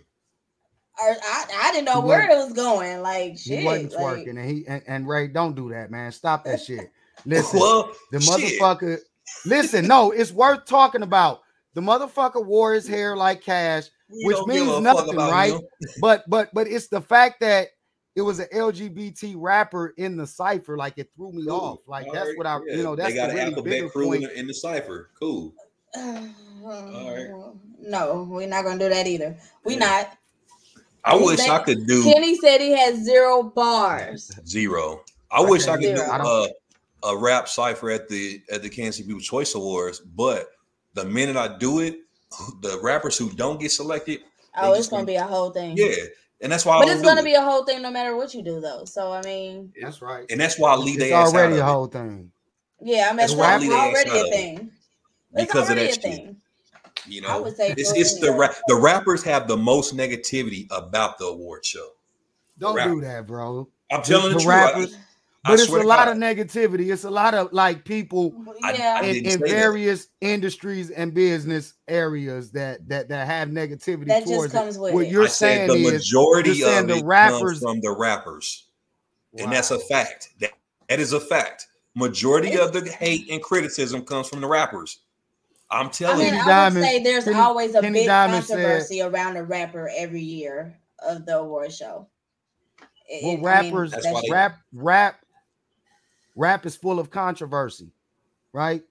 I, I didn't know where it wasn't- going. Like he wasn't like, twerking, and he and, and Ray, don't do that, man. Stop that shit. Listen, Well, the shit. Motherfucker. Listen, no, it's worth talking about. The motherfucker wore his hair like Cash, We which means nothing, right? him. But but but it's the fact that it was an LGBT rapper in the cipher, like it threw me Cool. off. Like All that's right, what I, yeah. you know, that's they got the an really alphabet bigger crew in point. the, in the cipher. Cool. No, we're not gonna do that either. We not. I He wish said- I could do Kenny said he has zero bars. zero. I wish I can't could do zero. I uh, a rap cipher at the at the Kansas City People's Choice Awards, but the minute I do it, the rappers who don't get selected, Oh, it's gonna gonna- be a whole thing. yeah, and that's why. But don't it's gonna it. be a whole thing no matter what you do, though. So I mean, That's right. and that's why I leave It's their ass out already of a it. whole thing. yeah, I mean, That's it's why I ass already out a of it. thing. It's because of that a shit. thing. You I know, would say it's, it's the ahead. ra- the rappers have the most negativity about the award show. Don't Rap- do that, bro. I'm telling the, truth. rappers, I, but I it's a lot God. of negativity. It's a lot of like people Yeah. In, in say that. various industries and business areas that that that have negativity That just towards comes it. with what you're I saying the is majority you're saying of the rappers comes from the rappers, and that's a fact. That that is a fact. Majority of the hate and criticism comes from the rappers. I'm I telling mean, you. I would Diamond- say there's Kenny- always a Kenny big Diamond said- controversy around a rapper every year of the award show. It- well, it- I mean, rappers That's why that's they- rap rap rap is full of controversy, right?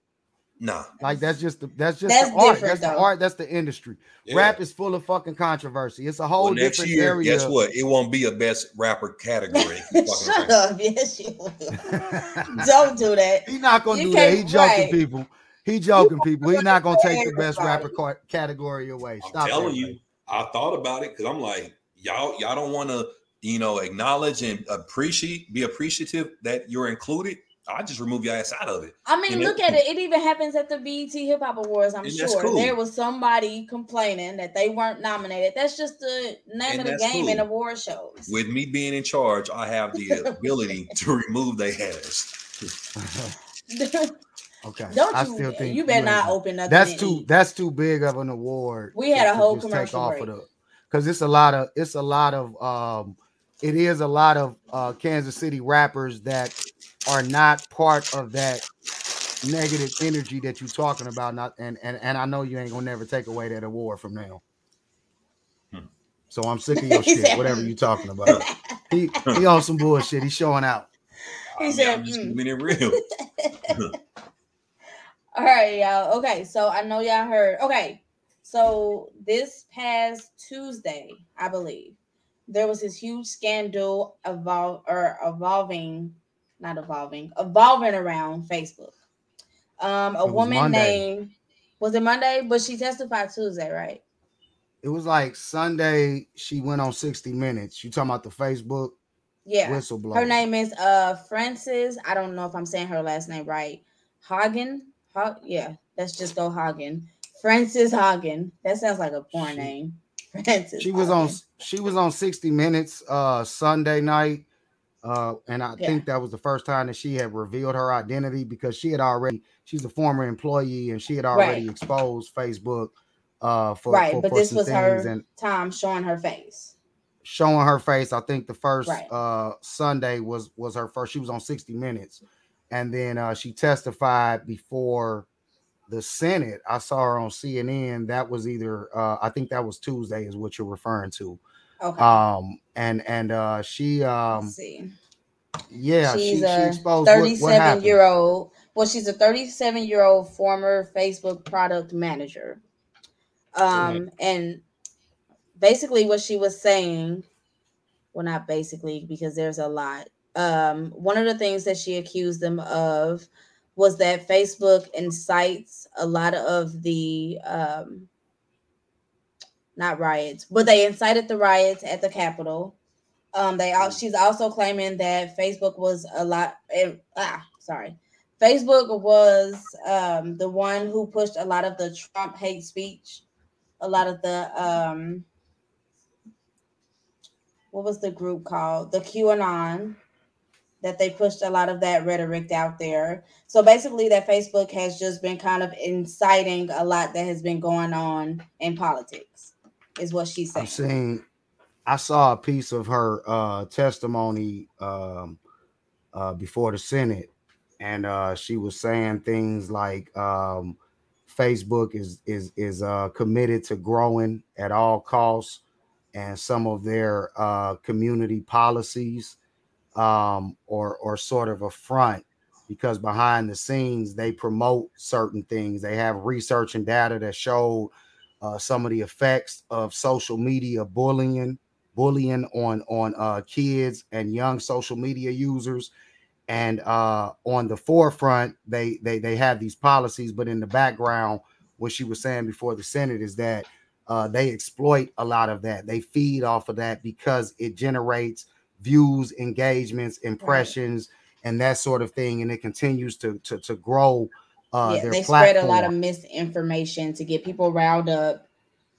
Nah, Like that's just the that's just That's the art. different, That's the art. That's the industry. Yeah. Rap is full of fucking controversy. It's a whole well, next different year, area. guess what? It won't be a best rapper category. Shut up, yes you will. Don't do that. He's not gonna You do that. He joking right. people. He joking people. He's not gonna take the best rapper ca- category away. I'm telling that, you, I thought about it because I'm like, y'all, y'all don't want to, you know, acknowledge and appreciate, be appreciative that you're included. I just remove your ass out of it. I mean, And look it- at it. It even happens at the BET Hip Hop Awards. I'm sure cool. there was somebody complaining that they weren't nominated. That's just the name And of the that's game in cool. award shows. With me being in charge, I have the ability to remove their ass. Okay. Don't I you- still think you better not open nothing That's too eat. that's too big of an award. We had a whole just commercial break. the because it's a lot of it's a lot of um it is a lot of uh Kansas City rappers that are not part of that negative energy that you're talking about. Not and and, and I know you ain't gonna never take away that award from now. Hmm. So I'm sick of your shit, said- whatever you talking about. he he on some bullshit. He's showing out. He I said, I'm just "Mm." keeping it real. All right, y'all. Okay, so I know y'all heard. Okay, so this past Tuesday, I believe, there was this huge scandal evolve or evolving, not evolving, evolving around Facebook. Um, a woman Monday. named was it Monday, but she testified Tuesday, right? It was like Sunday. She went on 60 Minutes. You talking about the Facebook Yeah. whistleblower? Her name is uh Frances. I don't know if I'm saying her last name right. Hagen. Ho- yeah, let's just go Hagen. Frances Hagen. That sounds like a porn name. Frances. she was on she was on 60 minutes uh sunday night uh and i Yeah. think that was the first time that she had revealed her identity because she had already she's a former employee and she had already Right. exposed facebook uh for, right, for, but for this was things her and time showing her face. showing her face i think the first Right. uh sunday was was her first she was on 60 minutes and then uh she testified before the senate i saw her on cnn that was either uh i think that was tuesday is what you're referring to Okay. um and and uh she um see. yeah she's she a exposed what, what 37 year old. Well, she's a 37 year old former Facebook product manager. Um, and basically what she was saying, well, not basically, because there's a lot. Um, one of the things that she accused them of was that Facebook incites a lot of the um not riots, but they incited the riots at the Capitol. Um, they al- she's also claiming that Facebook was a lot. ah, sorry, Facebook was um the one who pushed a lot of the Trump hate speech, a lot of the um. What was the group called? The QAnon. That they pushed a lot of that rhetoric out there. So basically, that Facebook has just been kind of inciting a lot that has been going on in politics, is what she's saying. i've seen i saw a piece of her uh testimony um uh before the senate and uh she was saying things like um facebook is is is uh committed to growing at all costs and some of their uh community policies um or or sort of a front because behind the scenes they promote certain things. They have research and data that show uh, some of the effects of social media bullying bullying on on uh, kids and young social media users. And uh, on the forefront they they they have these policies but in the background what she was saying before the senate is that uh, they exploit a lot of that. They feed off of that because it generates views engagements impressions and that sort of thing and it continues to to, to grow uh, yeah, their they platform. spread a lot of misinformation to get people riled up,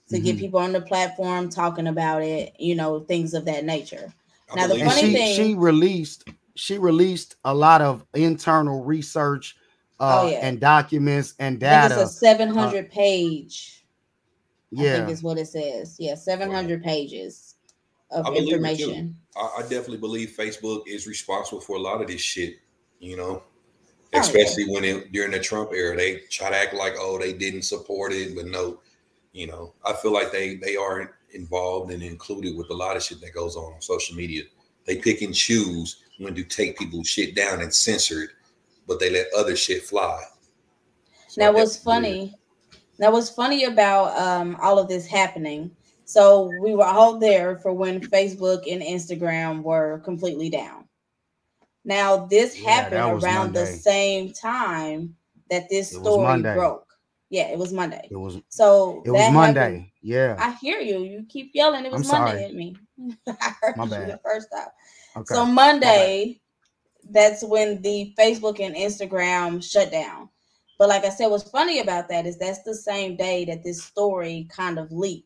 to get Mhm. people on the platform talking about it, you know, things of that nature. Now the funny she thing, she released she released a lot of internal research uh, Oh, yeah. and documents and I data. it's a seven hundred uh, hundred page. I yeah, think is what it says. Yeah, seven hundred pages of I believe it too. information. I, I definitely believe Facebook is responsible for a lot of this shit. You know, yeah. especially when it during the Trump era, they try to act like oh they didn't support it, but no, you know, I feel like they they aren't involved and included with a lot of shit that goes on on social media. They pick and choose when to take people's shit down and censor it, but they let other shit fly. So what's definitely- funny? Now, what's funny about um, all of this happening? So we were all there for when Facebook and Instagram were completely down. Now, this Yeah, happened around the same time that this It story broke. Yeah, it was Monday. it was So it was Monday. happened- Yeah, I hear you. You keep yelling. It was I'm Monday sorry. at me. I heard My you bad. the first time. okay. So Monday, that's when the Facebook and Instagram shut down. But like I said, what's funny about that is that's the same day that this story kind of leaked.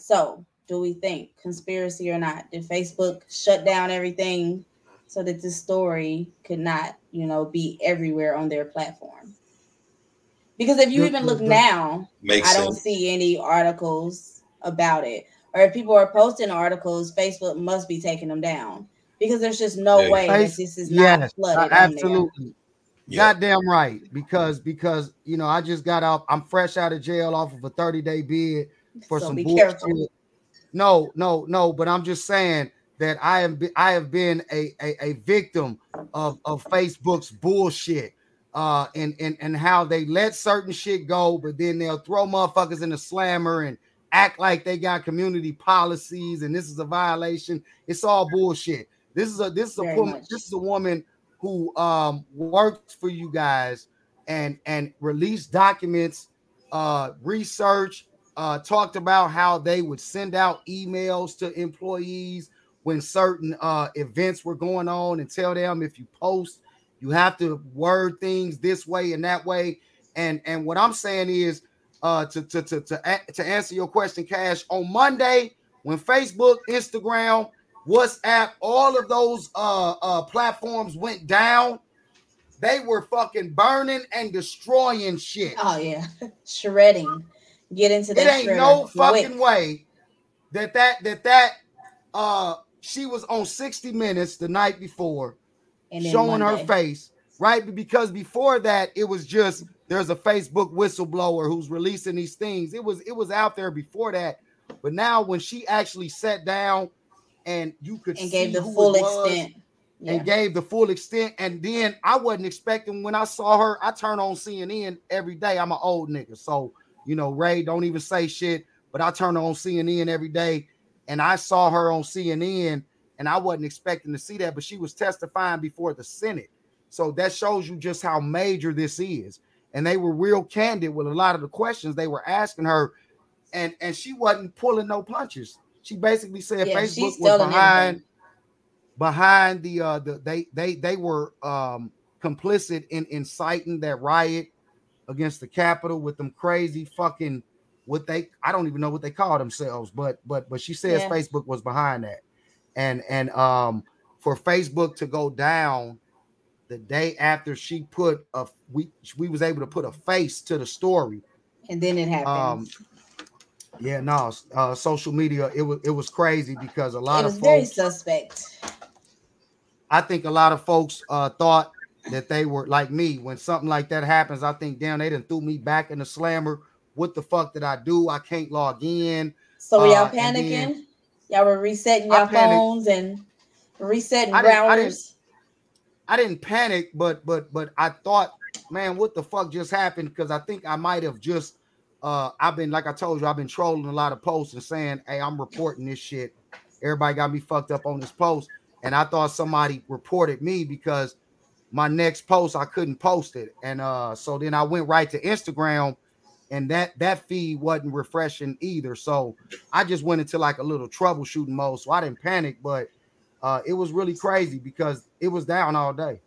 So do we think conspiracy or not? Did Facebook shut down everything so that this story could not, you know, be everywhere on their platform? Because if you even look now, Makes I don't sense. see any articles about it. Or if people are posting articles, Facebook must be taking them down because there's just no Yeah. way that this is not yes, flooded. uh, absolutely. Yeah. Goddamn right. Because because you know I just got out. I'm fresh out of jail off of a 30 day bid for So some bullshit. careful. No, no, no. But I'm just saying that I been I have been a a, a victim of of Facebook's bullshit. Uh, and and and how they let certain shit go, but then they'll throw motherfuckers in the slammer and act like they got community policies and this is a violation. It's all bullshit. This is a this is a Very woman, much. this is a woman who um worked for you guys and and released documents, uh research, uh talked about how they would send out emails to employees when certain uh events were going on and tell them if you post you have to word things this way and that way. And and what i'm saying is uh to to to to, to answer your question cash on monday when facebook instagram whatsapp all of those uh uh platforms went down they were fucking burning and destroying shit. Oh yeah, shredding. Get into it ain't no fucking quick. way that that that that uh she was on 60 minutes the night before showing her face right? Because before that it was just there's a facebook whistleblower who's releasing these things. It was it was out there before that. But now when she actually sat down and you could and see gave the full extent. Yeah. and gave the full extent. And then i wasn't expecting when i saw her i turn on cnn every day. I'm an old nigga. So you know ray don't even say shit but i turn on cnn every day and i saw her on cnn and i wasn't expecting to see that but she was testifying before the senate. So that shows you just how major this is. And they were real candid with a lot of the questions they were asking her and and she wasn't pulling no punches. She basically said Yeah, facebook was behind behind the uh the they they they were um complicit in inciting that riot against the capitol with them crazy fucking what they I don't even know what they call themselves, but but but she says Yeah. Facebook was behind that. And and um for Facebook to go down the day after she put a we we was able to put a face to the story. And then it happened. Um yeah, no, uh social media it was it was crazy because a lot it of was very suspect. I think a lot of folks uh, thought that they were like me. When something like that happens, I think, damn, they done threw me back in the slammer. What the fuck did I do? I can't log in. So y'all Uh, panicking? y'all were resetting your phones and resetting I didn't- I didn't- routers. I didn't panic, but but but I thought, man, what the fuck just happened? Because I think I might have just uh I've been like I told you, I've been trolling a lot of posts and saying, hey, I'm reporting this shit. Everybody got me fucked up on this post. And I thought somebody reported me because my next post I couldn't post it. And uh so then I went right to Instagram and that that feed wasn't refreshing either. So I just went into like a little troubleshooting mode. So I didn't panic, but uh it was really crazy because it was down all day.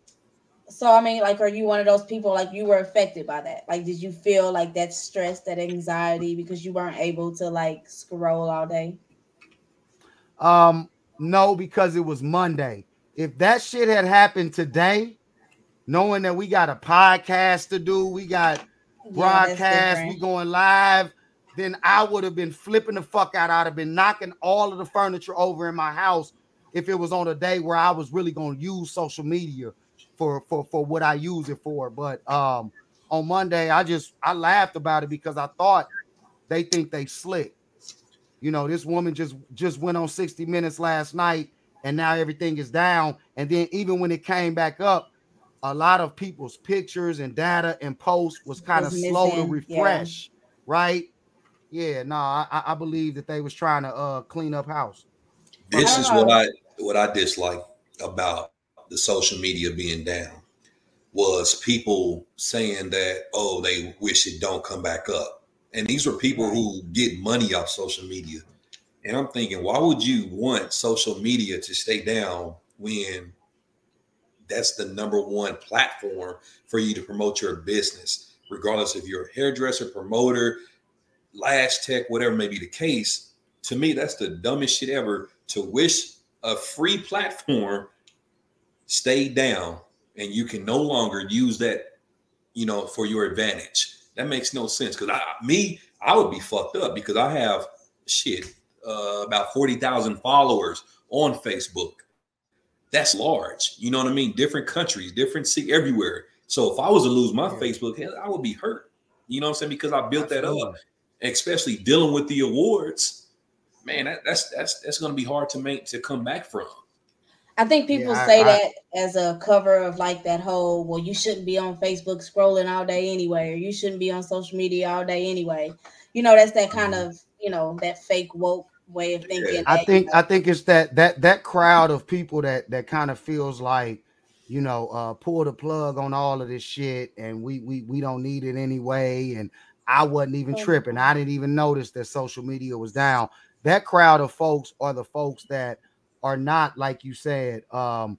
So I mean, like, are you one of those people like you were affected by that? Like, did you feel like that stress, that anxiety because you weren't able to like scroll all day? Um, no, because it was Monday. If that shit had happened today, knowing that we got a podcast to do, we got broadcast, we going live, then I would have been flipping the fuck out. I'd have been knocking all of the furniture over in my house if it was on a day where I was really going to use social media for for for what I use it for. But um on Monday, I just I laughed about it because I thought they think they slick. You know, this woman just just went on 60 minutes last night and now everything is down. And then even when it came back up, a lot of people's pictures and data and posts was kind of slow to missing, yeah. refresh, right? Yeah, no, I, I I believe that they was trying to uh clean up house. This is what I what I dislike about the social media being down was people saying that oh they wish it don't come back up. And these were people who get money off social media. And I'm thinking, why would you want social media to stay down when that's the number one platform for you to promote your business, regardless if you're a hairdresser, promoter, lash tech, whatever may be the case. To me, that's the dumbest shit ever to wish a free platform stay down and you can no longer use that, you know, for your advantage. That makes no sense. Cause I me, I would be fucked up because I have shit uh, about 40,000 followers on Facebook. That's large. You know what I mean? Different countries, different see everywhere. So if I was to lose my Facebook, hell, I would be hurt. You know what I'm saying? Because I built that up, especially dealing with the awards. Man, that, that's that's that's gonna be hard to make to come back from. I think people Yeah, I- say I- that as a cover of like that whole, well, you shouldn't be on Facebook scrolling all day anyway, or you shouldn't be on social media all day anyway. You know, that's that kind mm-hmm. of, you know, that fake woke way of thinking. I that, think I think it's that that that crowd of people that that kind of feels like you know uh pull the plug on all of this shit and we we we don't need it anyway and I wasn't even tripping. I didn't even notice that social media was down. That crowd of folks are the folks that are not like you said um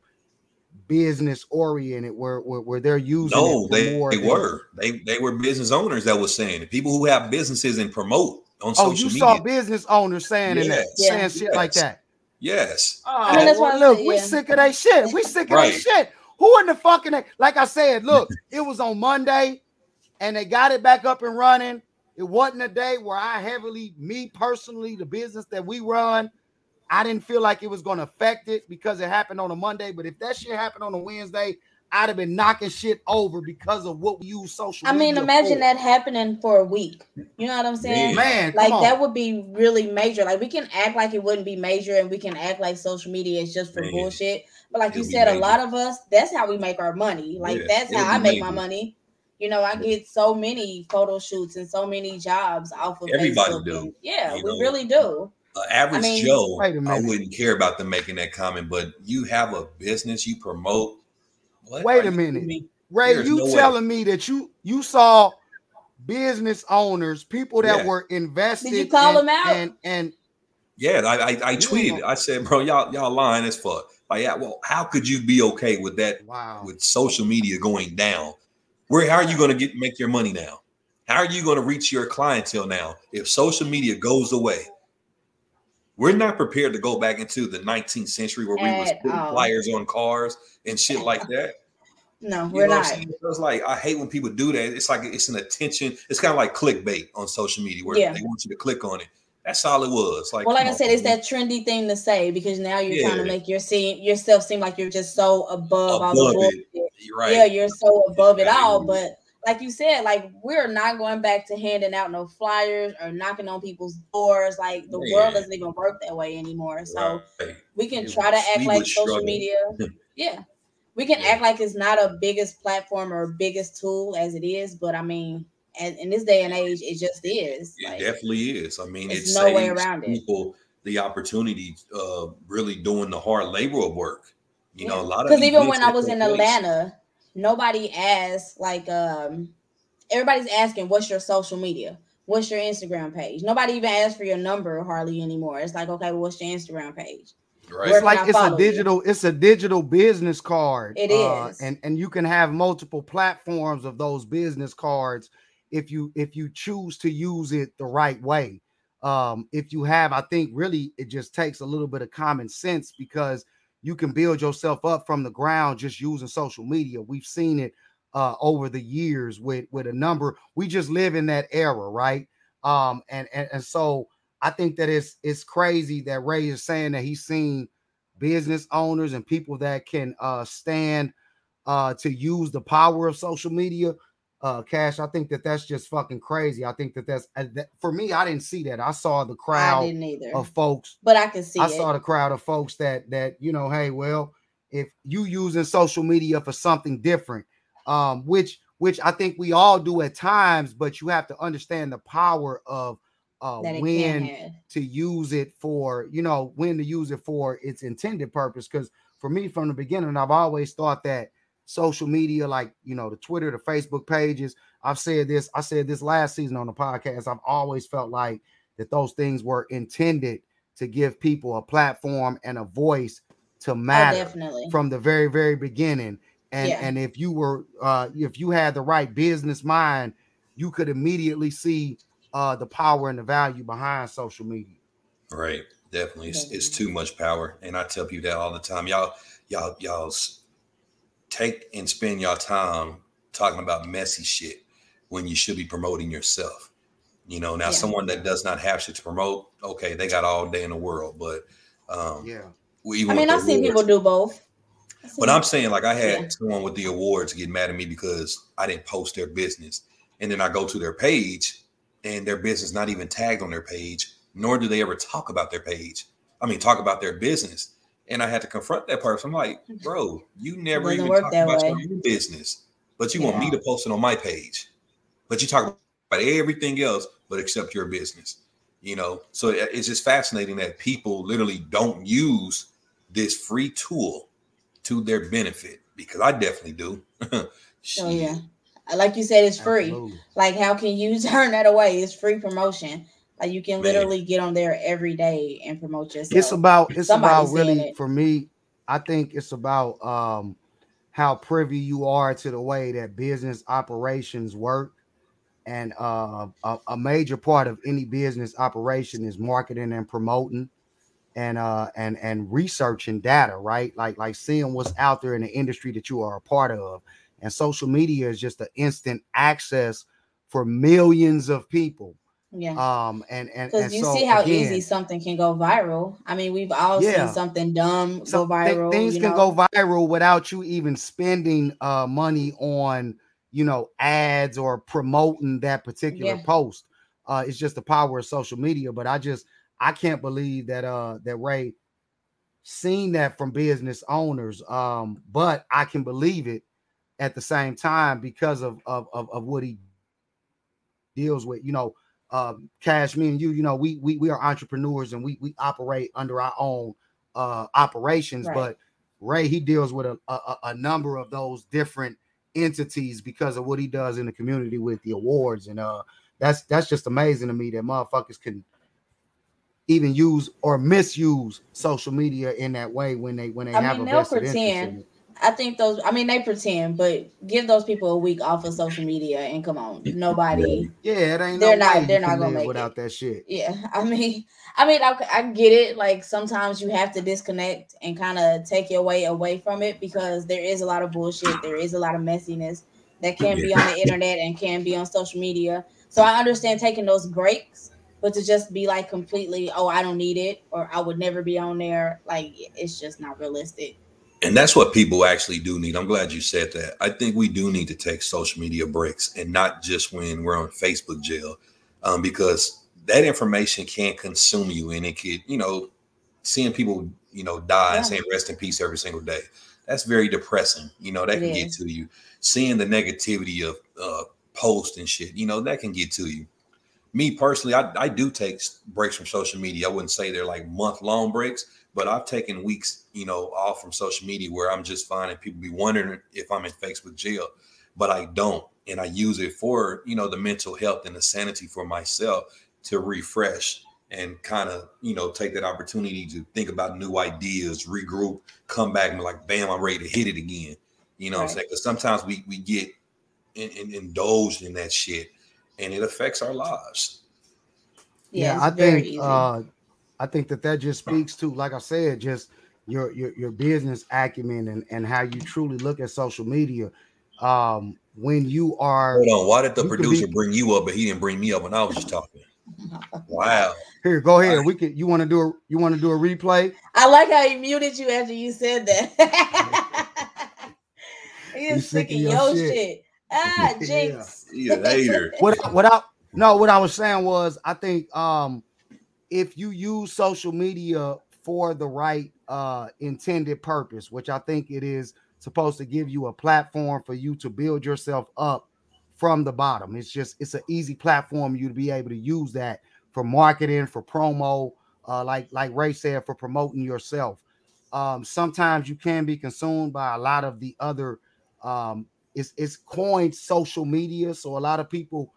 business oriented where where, where they're using No, it they, more they than- were. They they were business owners that was saying it. People who have businesses and promote on Oh, social you media. saw business owners saying in that, Yes. saying shit like that. Yes. Oh, mean, that's well, look, said, we yeah. sick of that shit. We sick of Right. that shit. Who in the fucking like I said, look, it was on Monday and they got it back up and running. It wasn't a day where I heavily, me personally, the business that we run, I didn't feel like it was going to affect it because it happened on a Monday. But if that shit happened on a Wednesday, I'd have been knocking shit over because of what we use social I mean, imagine for. that happening for a week. You know what I'm saying? Man, like that would be really major. Like we can act like it wouldn't be major, and we can act like social media is just for Man. bullshit. But like you It'll be said, a lot of us, that's how we make our money. Like Yeah, that's it'll how I be make my money. You know, I get so many photo shoots and so many jobs off of Everybody Facebook. do, yeah, you we know. really do. An average mean- Joe, Wait a I minute. wouldn't care about them making that comment, but you have a business you promote. What Wait are a you minute. Ray, There's you no way. telling me that you you saw business owners, people that Yeah. were invested. Did you call and, them out? And and Yeah, I, I, I tweeted. I said, bro, y'all y'all lying as fuck. Like, yeah, well, how could you be okay with that? Wow. With social media going down, where how are you going to get make your money now? How are you going to reach your clientele now if social media goes away? We're not prepared to go back into the 19th century where we was putting all. flyers on cars and shit like that. No, You we're know what I'm not. It's like I hate when people do that. It's like it's an attention. It's kind of like clickbait on social media where Yeah. they want you to click on it. That's all it was. Like, well, like I on, said, it's man. that trendy thing to say because now you're trying to make your seem yourself seem like you're just so above, all the bullshit. right. Yeah, you're so above it all. But like you said, like we're not going back to handing out no flyers or knocking on people's doors. Like the world doesn't even work that way anymore. So Right. we can It try to act like social struggle. media. Yeah. We can act like it's not a biggest platform or biggest tool as it is, but I mean, and in this day and age, it just is. It Like, definitely is. I mean, it's it no way around it. people the opportunity of really doing the hard labor of work. You know, a lot of because even when I was in place- Atlanta, nobody asks like um everybody's asking what's your social media, what's your Instagram page. Nobody even asks for your number hardly anymore. It's like okay, well, what's your Instagram page? Right. Where It's like it's a follow you? digital, it's a digital business card. It uh, is. and and you can have multiple platforms of those business cards if you if you choose to use it the right way. Um, if you have, I think really it just takes a little bit of common sense because you can build yourself up from the ground just using social media. We've seen it uh over the years with with a number. We just live in that era, right? Um, and and, and so I think that it's it's crazy that Ray is saying that he's seen business owners and people that can uh stand uh to use the power of social media uh cash i think that that's just fucking crazy. I think that that's uh, that, for me i didn't see that. I saw the crowd I didn't either. of folks. But I can see i it. saw the crowd of folks that that you know hey well if you using social media for something different um which which i think we all do at times but you have to understand the power of uh That it can when to use it for you know when to use it for its intended purpose. Because for me from the beginning i've always thought that social media like you know the twitter the facebook pages i've said this i said this last season on the podcast i've always felt like that those things were intended to give people a platform and a voice to matter Oh, from the very very beginning and Yeah. and if you were uh if you had the right business mind you could immediately see uh the power and the value behind social media Right. Definitely. It's, it's too much power. And I tell people that all the time. Y'all, y'all, y'all s- take and spend your time talking about messy shit when you should be promoting yourself. You know, now Yeah. someone that does not have shit to promote, okay, they got all day in the world. But um yeah. we even I mean, I've seen awards- people do both. But I'm saying, like, I had Yeah. someone with the awards get mad at me because I didn't post their business. And then I go to their page and their business not even tagged on their page, nor do they ever talk about their page. I mean, talk about their business. And I had to confront that person. I'm like, bro, you never even work talk about way. your business, but you want me to post it on my page. But you talk about everything else, but except your business. You know, so it's just fascinating that people literally don't use this free tool to their benefit because I definitely do. Oh yeah. Like you said, it's free. Absolutely. Like, how can you turn that away? It's free promotion. Like you can Man. literally get on there every day and promote yourself. it's about it's Somebody's about really it. for me i think it's about um how privy you are to the way that business operations work and uh a, a major part of any business operation is marketing and promoting and uh and and researching data right like like seeing what's out there in the industry that you are a part of and social media is just an instant access for millions of people Yeah. um and and, Because you so, see how again, easy something can go viral. I mean, we've all Yeah. seen something dumb so go viral. things can know? go viral without you even spending uh money on you know ads or promoting that particular Yeah. post uh it's just the power of social media but i just i can't believe that uh that ray seen that from business owners um but i can believe it at the same time because of of of, of what he deals with you know um cash me and you you know we we, we are entrepreneurs and we we operate under our own uh operations Right. but ray he deals with a, a a- number of those different entities because of what he does in the community with the awards and uh that's that's just amazing to me that motherfuckers can even use or misuse social media in that way when they when they I have mean, a vested interest in it. I think those. I mean, they pretend, but give those people a week off of social media and come on, nobody. Yeah, it ain't They're no not- they're not gonna live make without that shit. Yeah, I mean, I mean, I, I get it. Like sometimes you have to disconnect and kind of take your way away from it because there is a lot of bullshit. There is a lot of messiness that can be on the internet and can be on social media. So I understand taking those breaks, but to just be like completely, oh, I don't need it, or I would never be on there. Like it's just not realistic. And that's what people actually do need. I'm glad you said that. I think we do need to take social media breaks and not just when we're on Facebook jail, um, because that information can consume you and it could, you know, seeing people, you know, die and Yeah. saying rest in peace every single day. That's very depressing. You know, that It can get to you. Seeing the negativity of uh, posts and shit, you know, that can get to you. Me personally, I, I do take breaks from social media. I wouldn't say they're like month long breaks, but I've taken weeks, you know, off from social media where I'm just finding people be wondering if I'm in Facebook jail, but I don't. And I use it for, you know, the mental health and the sanity for myself to refresh and kind of you know take that opportunity to think about new ideas, regroup, come back and be like, bam, I'm ready to hit it again. You know what I'm saying? Because sometimes we we get in, in, indulged in that shit, and it affects our lives. Yeah, I think uh I think that that just speaks to, like I said, just your your your business acumen and and how you truly look at social media. Um, when you are Hold on, why did the producer be- bring you up, but he didn't bring me up when I was just talking? Wow. here, go ahead. We could. You want to do a you want to do a replay? I like how he muted you after you said that. he You is sick of your, your shit. shit. Ah, jinx. He a hater. what what I no what I was saying was I think um if you use social media for the right uh intended purpose, which I think it is supposed to give you a platform for you to build yourself up from the bottom. It's just it's an easy platform you to be able to use that for marketing, for promo, uh like like Ray said, for promoting yourself. Um sometimes you can be consumed by a lot of the other um it's it's coined social media so a lot of people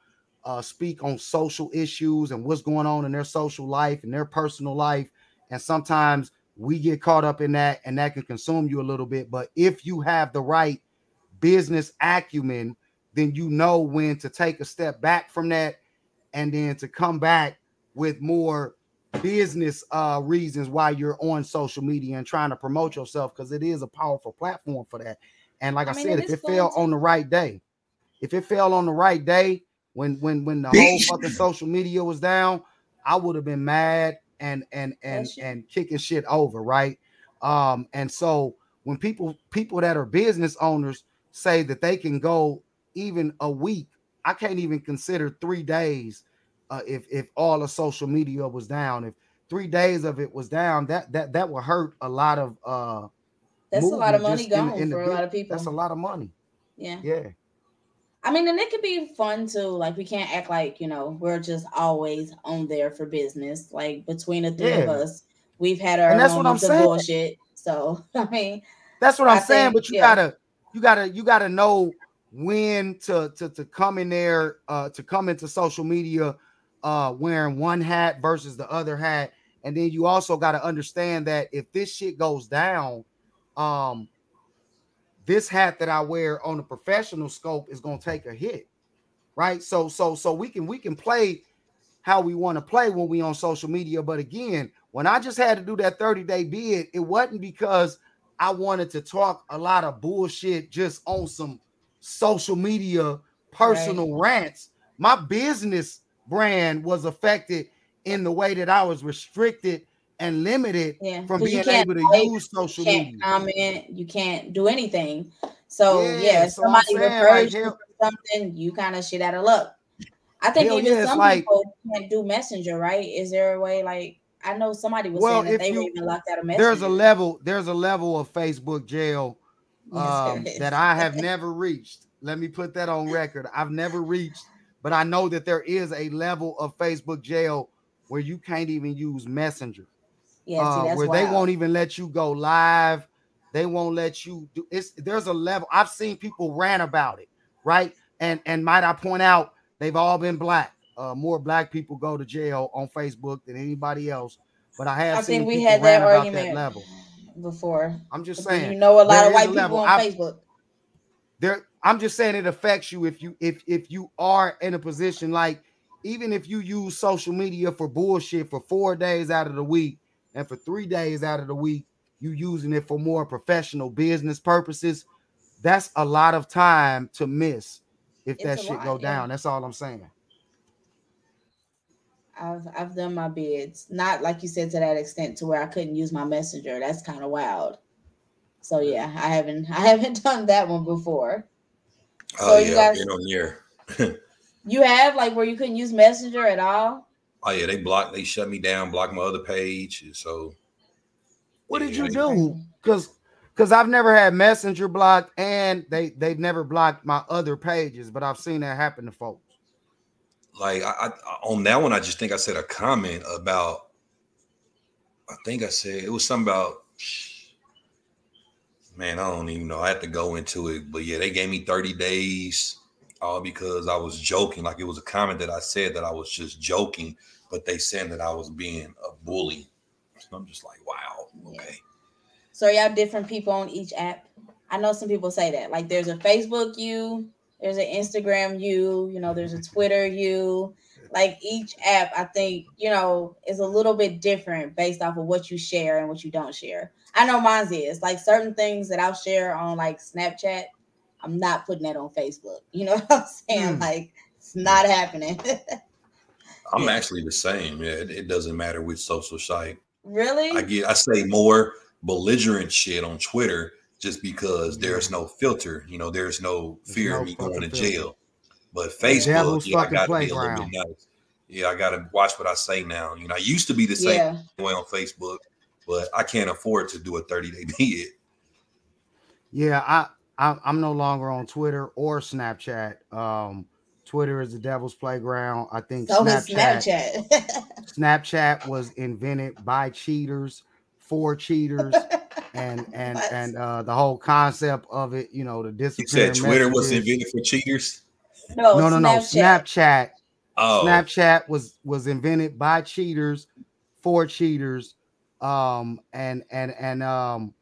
uh, speak on social issues and what's going on in their social life and their personal life. And sometimes we get caught up in that and that can consume you a little bit. But if you have the right business acumen then you know when to take a step back from that and then to come back with more business uh reasons why you're on social media and trying to promote yourself because it is a powerful platform for that. And like i, I mean, said if it fell fun on the right day if it fell on the right day when when when the whole fucking social media was down i would have been mad and and and Bless and kicking shit over right? Um and so when people people that are business owners say that they can go even a week i can't even consider three days uh, if if all of social media was down. If three days of it was down that that that would hurt a lot of uh That's a lot of money just in- gone in for a lot of people. that's a lot of money. Yeah. yeah I mean, and it could be fun too. Like we can't act like you know we're just always on there for business. Like between the three of us, we've had our And that's what I'm of saying. bullshit. So I mean, That's what I'm I saying. think- but you yeah. gotta, you gotta, you gotta know when to to to come in there, uh, to come into social media, uh, wearing one hat versus the other hat, and then you also gotta understand that if this shit goes down, um, this hat that I wear on a professional scope is gonna take a hit, right? So so so we can we can play how we want to play when we on social media. But again, when I just had to do that 30 day bid, it wasn't because I wanted to talk a lot of bullshit just on some social media personal rants. My business brand was affected in the way that I was restricted and limited yeah, from you being able to like, use social you can't media. comment, you can't do anything. So Yeah, yeah, so somebody refers like, you something, you kind of shit out of luck. I think even yeah, some like- people can't do messenger, right? Is there a way like I know somebody was Well, saying that they were even locked out of messenger. there's a level there's a level of facebook jail um, is. that i have never reached let me put that on record i've never reached but i know that there is a level of facebook jail where you can't even use messenger Yeah, uh, see, that's where they won't even let you go live they won't let you do it's there's a level i've seen people rant about it right and and might i point out they've all been black uh, more black people go to jail on facebook than anybody else but i have I seen think we had that argument that level before. I'm just saying. You know a lot of white people on I've- Facebook. There, I'm just saying it affects you if you if if you are in a position like even if you use social media for bullshit for four days out of the week and for three days out of the week you using it for more professional business purposes. That's a lot of time to miss if that It's a shit lot, go yeah. down. That's all I'm saying. I've I've done my bids, not like you said to that extent to where I couldn't use my messenger. That's kind of wild. So yeah, I haven't I haven't done that one before. Oh So yeah, I've guys- been on there. You have like where you couldn't use messenger at all. Oh yeah, they blocked, they shut me down, blocked my other page. So What did you do? Because because I've never had Messenger blocked and they they've never blocked my other pages, but I've seen that happen to folks. like I, I on that one, I just think I said a comment about. I think I said it was something about. Man, I don't even know. I have to go into it, but yeah, they gave me thirty days, all because I was joking. Like it was a comment that I said that I was just joking, but they said that I was being a bully. So I'm just like, wow, okay. So y'all different people on each app? I know some people say that. Like there's a Facebook you, there's an Instagram you, you know, there's a Twitter you. Like each app, I think, you know, is a little bit different based off of what you share and what you don't share. I know mine's is like certain things that I'll share on like Snapchat. I'm not putting that on Facebook. You know what I'm saying? Hmm. Like it's not happening. I'm actually the same. Yeah, it, it doesn't matter which social site. really? I get I say more belligerent shit on Twitter just because there's no filter. You know, there's no fear no of me going to filter. jail. But Facebook, devil's yeah, I fucking gotta be a little bit nice. Yeah, I gotta watch what I say now. You know, I used to be the same Yeah. way on Facebook, but I can't afford to do a 30 day bid. Yeah, I, I I'm no longer on Twitter or Snapchat. Um, Twitter is the devil's playground. I think So Snapchat, Snapchat. Snapchat was invented by cheaters for cheaters, and and and uh, the whole concept of it, you know, the disappearing. You said Twitter was invented for cheaters. no, no, no, no. Snapchat. Snapchat. Oh, Snapchat was was invented by cheaters for cheaters. Um, and and and um,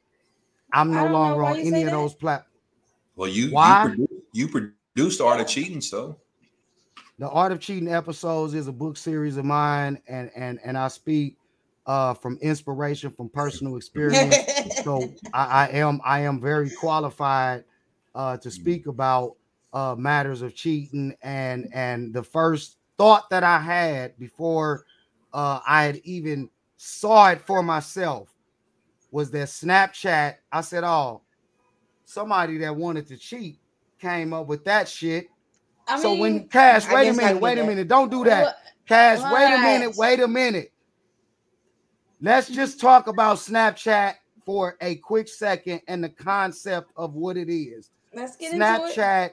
I'm no longer on any say of those platforms. Well, you Why? you, produ- you produced Art of Cheating, so The Art of Cheating episodes is a book series of mine, and and and I speak uh from inspiration from personal experience. so I, I am I am very qualified uh to speak about uh matters of cheating and and the first thought that I had before uh I had even saw it for myself was that Snapchat. I said, Oh, somebody that wanted to cheat came up with that shit. I so when Cash, I wait a minute, wait a that. minute, don't do that. What? Cash, wait a minute, wait a minute. Let's just talk about Snapchat for a quick second and the concept of what it is. Let's get into it. Snapchat,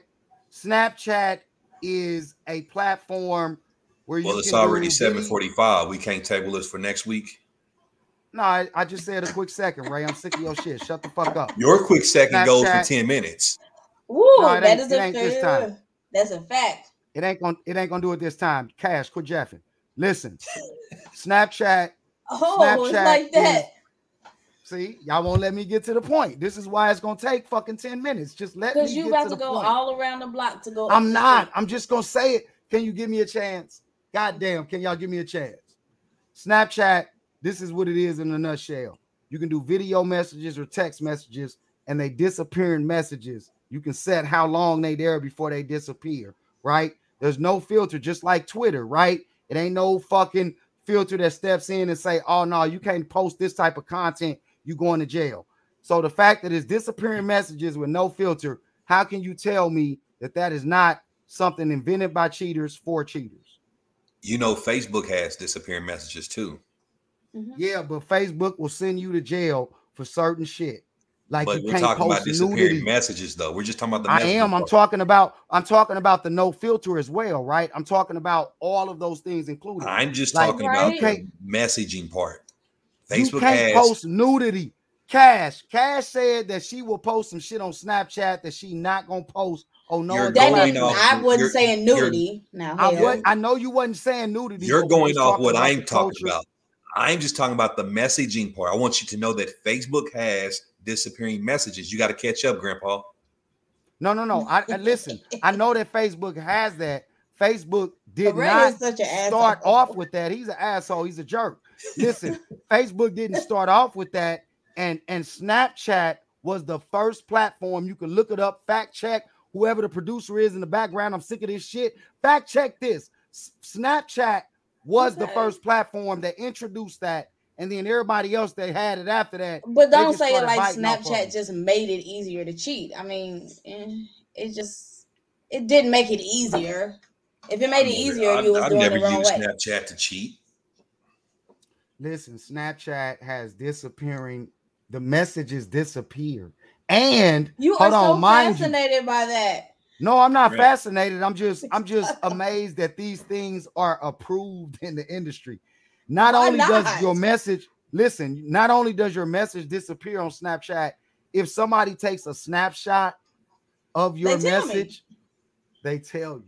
Snapchat is a platform where you well, it's can already 745. We can't table this for next week. No, I, I just said a quick second, Ray. I'm sick of your shit. Shut the fuck up. Your quick second goes for 10 minutes. Woo, No, it that ain't- is it a ain't this time. That's a fact. It ain't gonna it ain't gonna do it this time. Cash, quit jeffing. Listen, Snapchat. Oh, it's like that. is- See, y'all won't let me get to the point. This is why it's gonna take fucking 10 minutes. Just let me Because you get about to to go point. all around the block to go. I'm not. I'm just gonna say it. Can you give me a chance? God damn, can y'all give me a chance? Snapchat, this is what it is in a nutshell. You can do video messages or text messages, and they disappearing messages. You can set how long they there before they disappear, right? There's no filter, just like Twitter, right? It ain't no fucking filter that steps in and say, "Oh no, you can't post this type of content. You going to jail." So the fact that it's disappearing messages with no filter, how can you tell me that that is not something invented by cheaters for cheaters? You know, Facebook has disappearing messages too. Mm-hmm. Yeah, but Facebook will send you to jail for certain shit. Like but you we're can't talking about disappearing nudity. messages, though. We're just talking about the I messages am. I'm talking about. I'm talking about the no filter as well, right? I'm talking about all of those things included. I'm just Like, talking you about can't- the messaging part. you Facebook can't has post nudity. Cash, Cash said that she will post some shit on Snapchat that she not gonna post. Oh no, You're That going off- I wasn't saying nudity. Now, I, was, I know you wasn't saying nudity. You're but going off what I'm talking about. I'm just talking about the messaging part. I want you to know that Facebook has disappearing messages. You got to catch up, Grandpa. No, no, no. I, I listen. I know that Facebook has that. Facebook did Ray not such an start asshole. off with that. He's an asshole. He's a jerk. Listen, Facebook didn't start off with that, and and Snapchat was the first platform. You can look it up, fact check whoever the producer is in the background. I'm sick of this shit. Fact check this. S- Snapchat was the first platform that introduced that, and then everybody else that had it after that. But don't say it like biting off of Snapchat just made it easier to cheat. I mean, eh, it just it didn't make it easier. If it made it easier, I, you was I've doing never the wrong used way. Snapchat to cheat. Listen, Snapchat has disappearing. The messages disappear, and You hold are on, so mind you. fascinated by that. No, I'm not Right. fascinated. I'm just, I'm just amazed that these things are approved in the industry. Not Why only does your message, listen, not only does your message disappear on Snapchat, if somebody takes a snapshot of your They tell me. message, they tell you.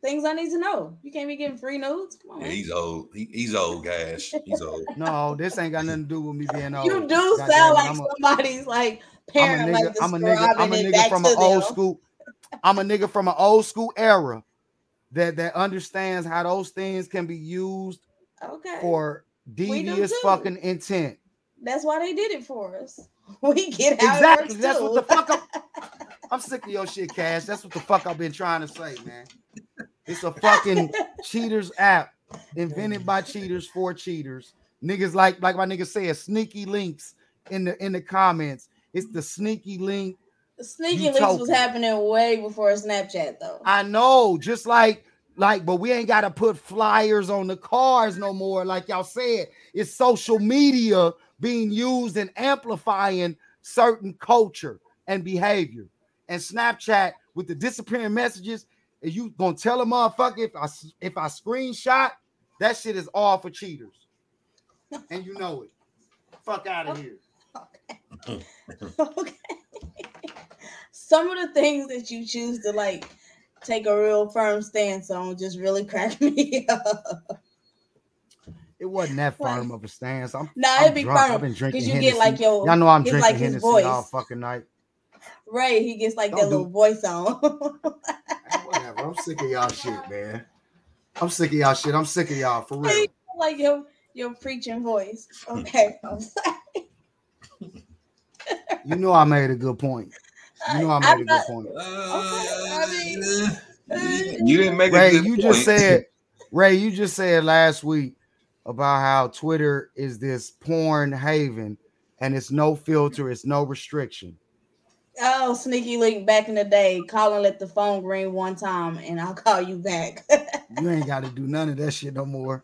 things I need to know. You can't be getting free nudes. Come on. Yeah, he's old. He, he's old, Cash. He's old. No, this ain't got nothing to do with me being old. You do Goddamn sound like I'm a- somebody's like I'm a nigga. like I'm a nigga. I'm a nigga from to an old them. school. I'm a nigga from an old school era that that understands how those things can be used Okay. for devious fucking intent. That's why they did it for us. We get Exactly. That's too. what the fuck I'm. I'm sick of your shit, Cash. That's what the fuck I've been trying to say, man. It's a fucking cheaters app invented by cheaters for cheaters. Niggas like like my nigga said, sneaky links in the in the comments. It's the sneaky link. Sneaky You links was happening way before Snapchat, though. I know, just like like, but we ain't got to put flyers on the cars no more. Like y'all said, it's social media being used and amplifying certain culture and behavior. And Snapchat with the disappearing messages, and you gonna tell a motherfucker if I if I screenshot that shit is all for cheaters, and you know it. Fuck out of here. Some of the things that you choose to like take a real firm stance on just really crack me up. It wasn't that firm of a stance. I'm Nah, I'm it'd be drunk. firm, I've been drinking 'cause you get, like, your- Y'all know I'm drinking like his voice. all fucking night. Right, he gets like Don't that do- little voice on. Whatever. I'm sick of y'all shit, man. I'm sick of y'all shit. I'm sick of y'all for real. like your your preaching voice. Okay. I'm sorry. You know I made a good point. You know I made I'm a not- good point. I mean, You didn't make a Ray, good you point. just said, Ray, you just said last week about how Twitter is this porn haven and it's no filter, it's no restriction. oh, sneaky link back in the day. Call and let the phone ring one time, and I'll call you back. You ain't got to do none of that shit no more.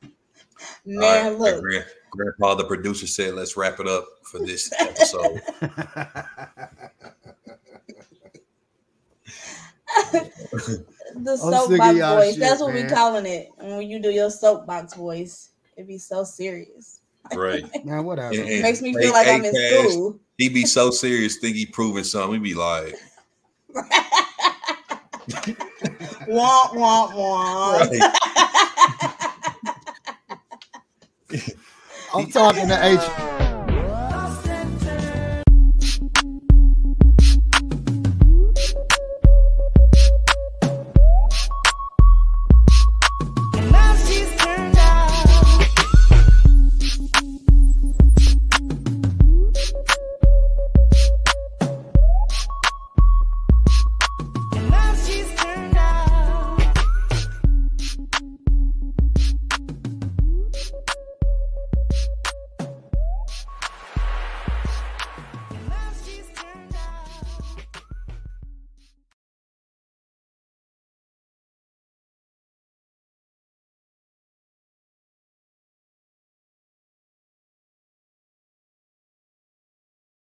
Man, All right, look. Grand- Grandpa, the producer said, "Let's wrap it up for this episode." the I'm sick of soapbox voice. shit, That's what man. we calling it. And when you do your soapbox voice, it'd be so serious. right. Man, whatever. And- and- Makes me feel like hey, I'm in Cash, school. He would be so serious, think he proving something. We be like, Womp womp womp. I'm talking to H.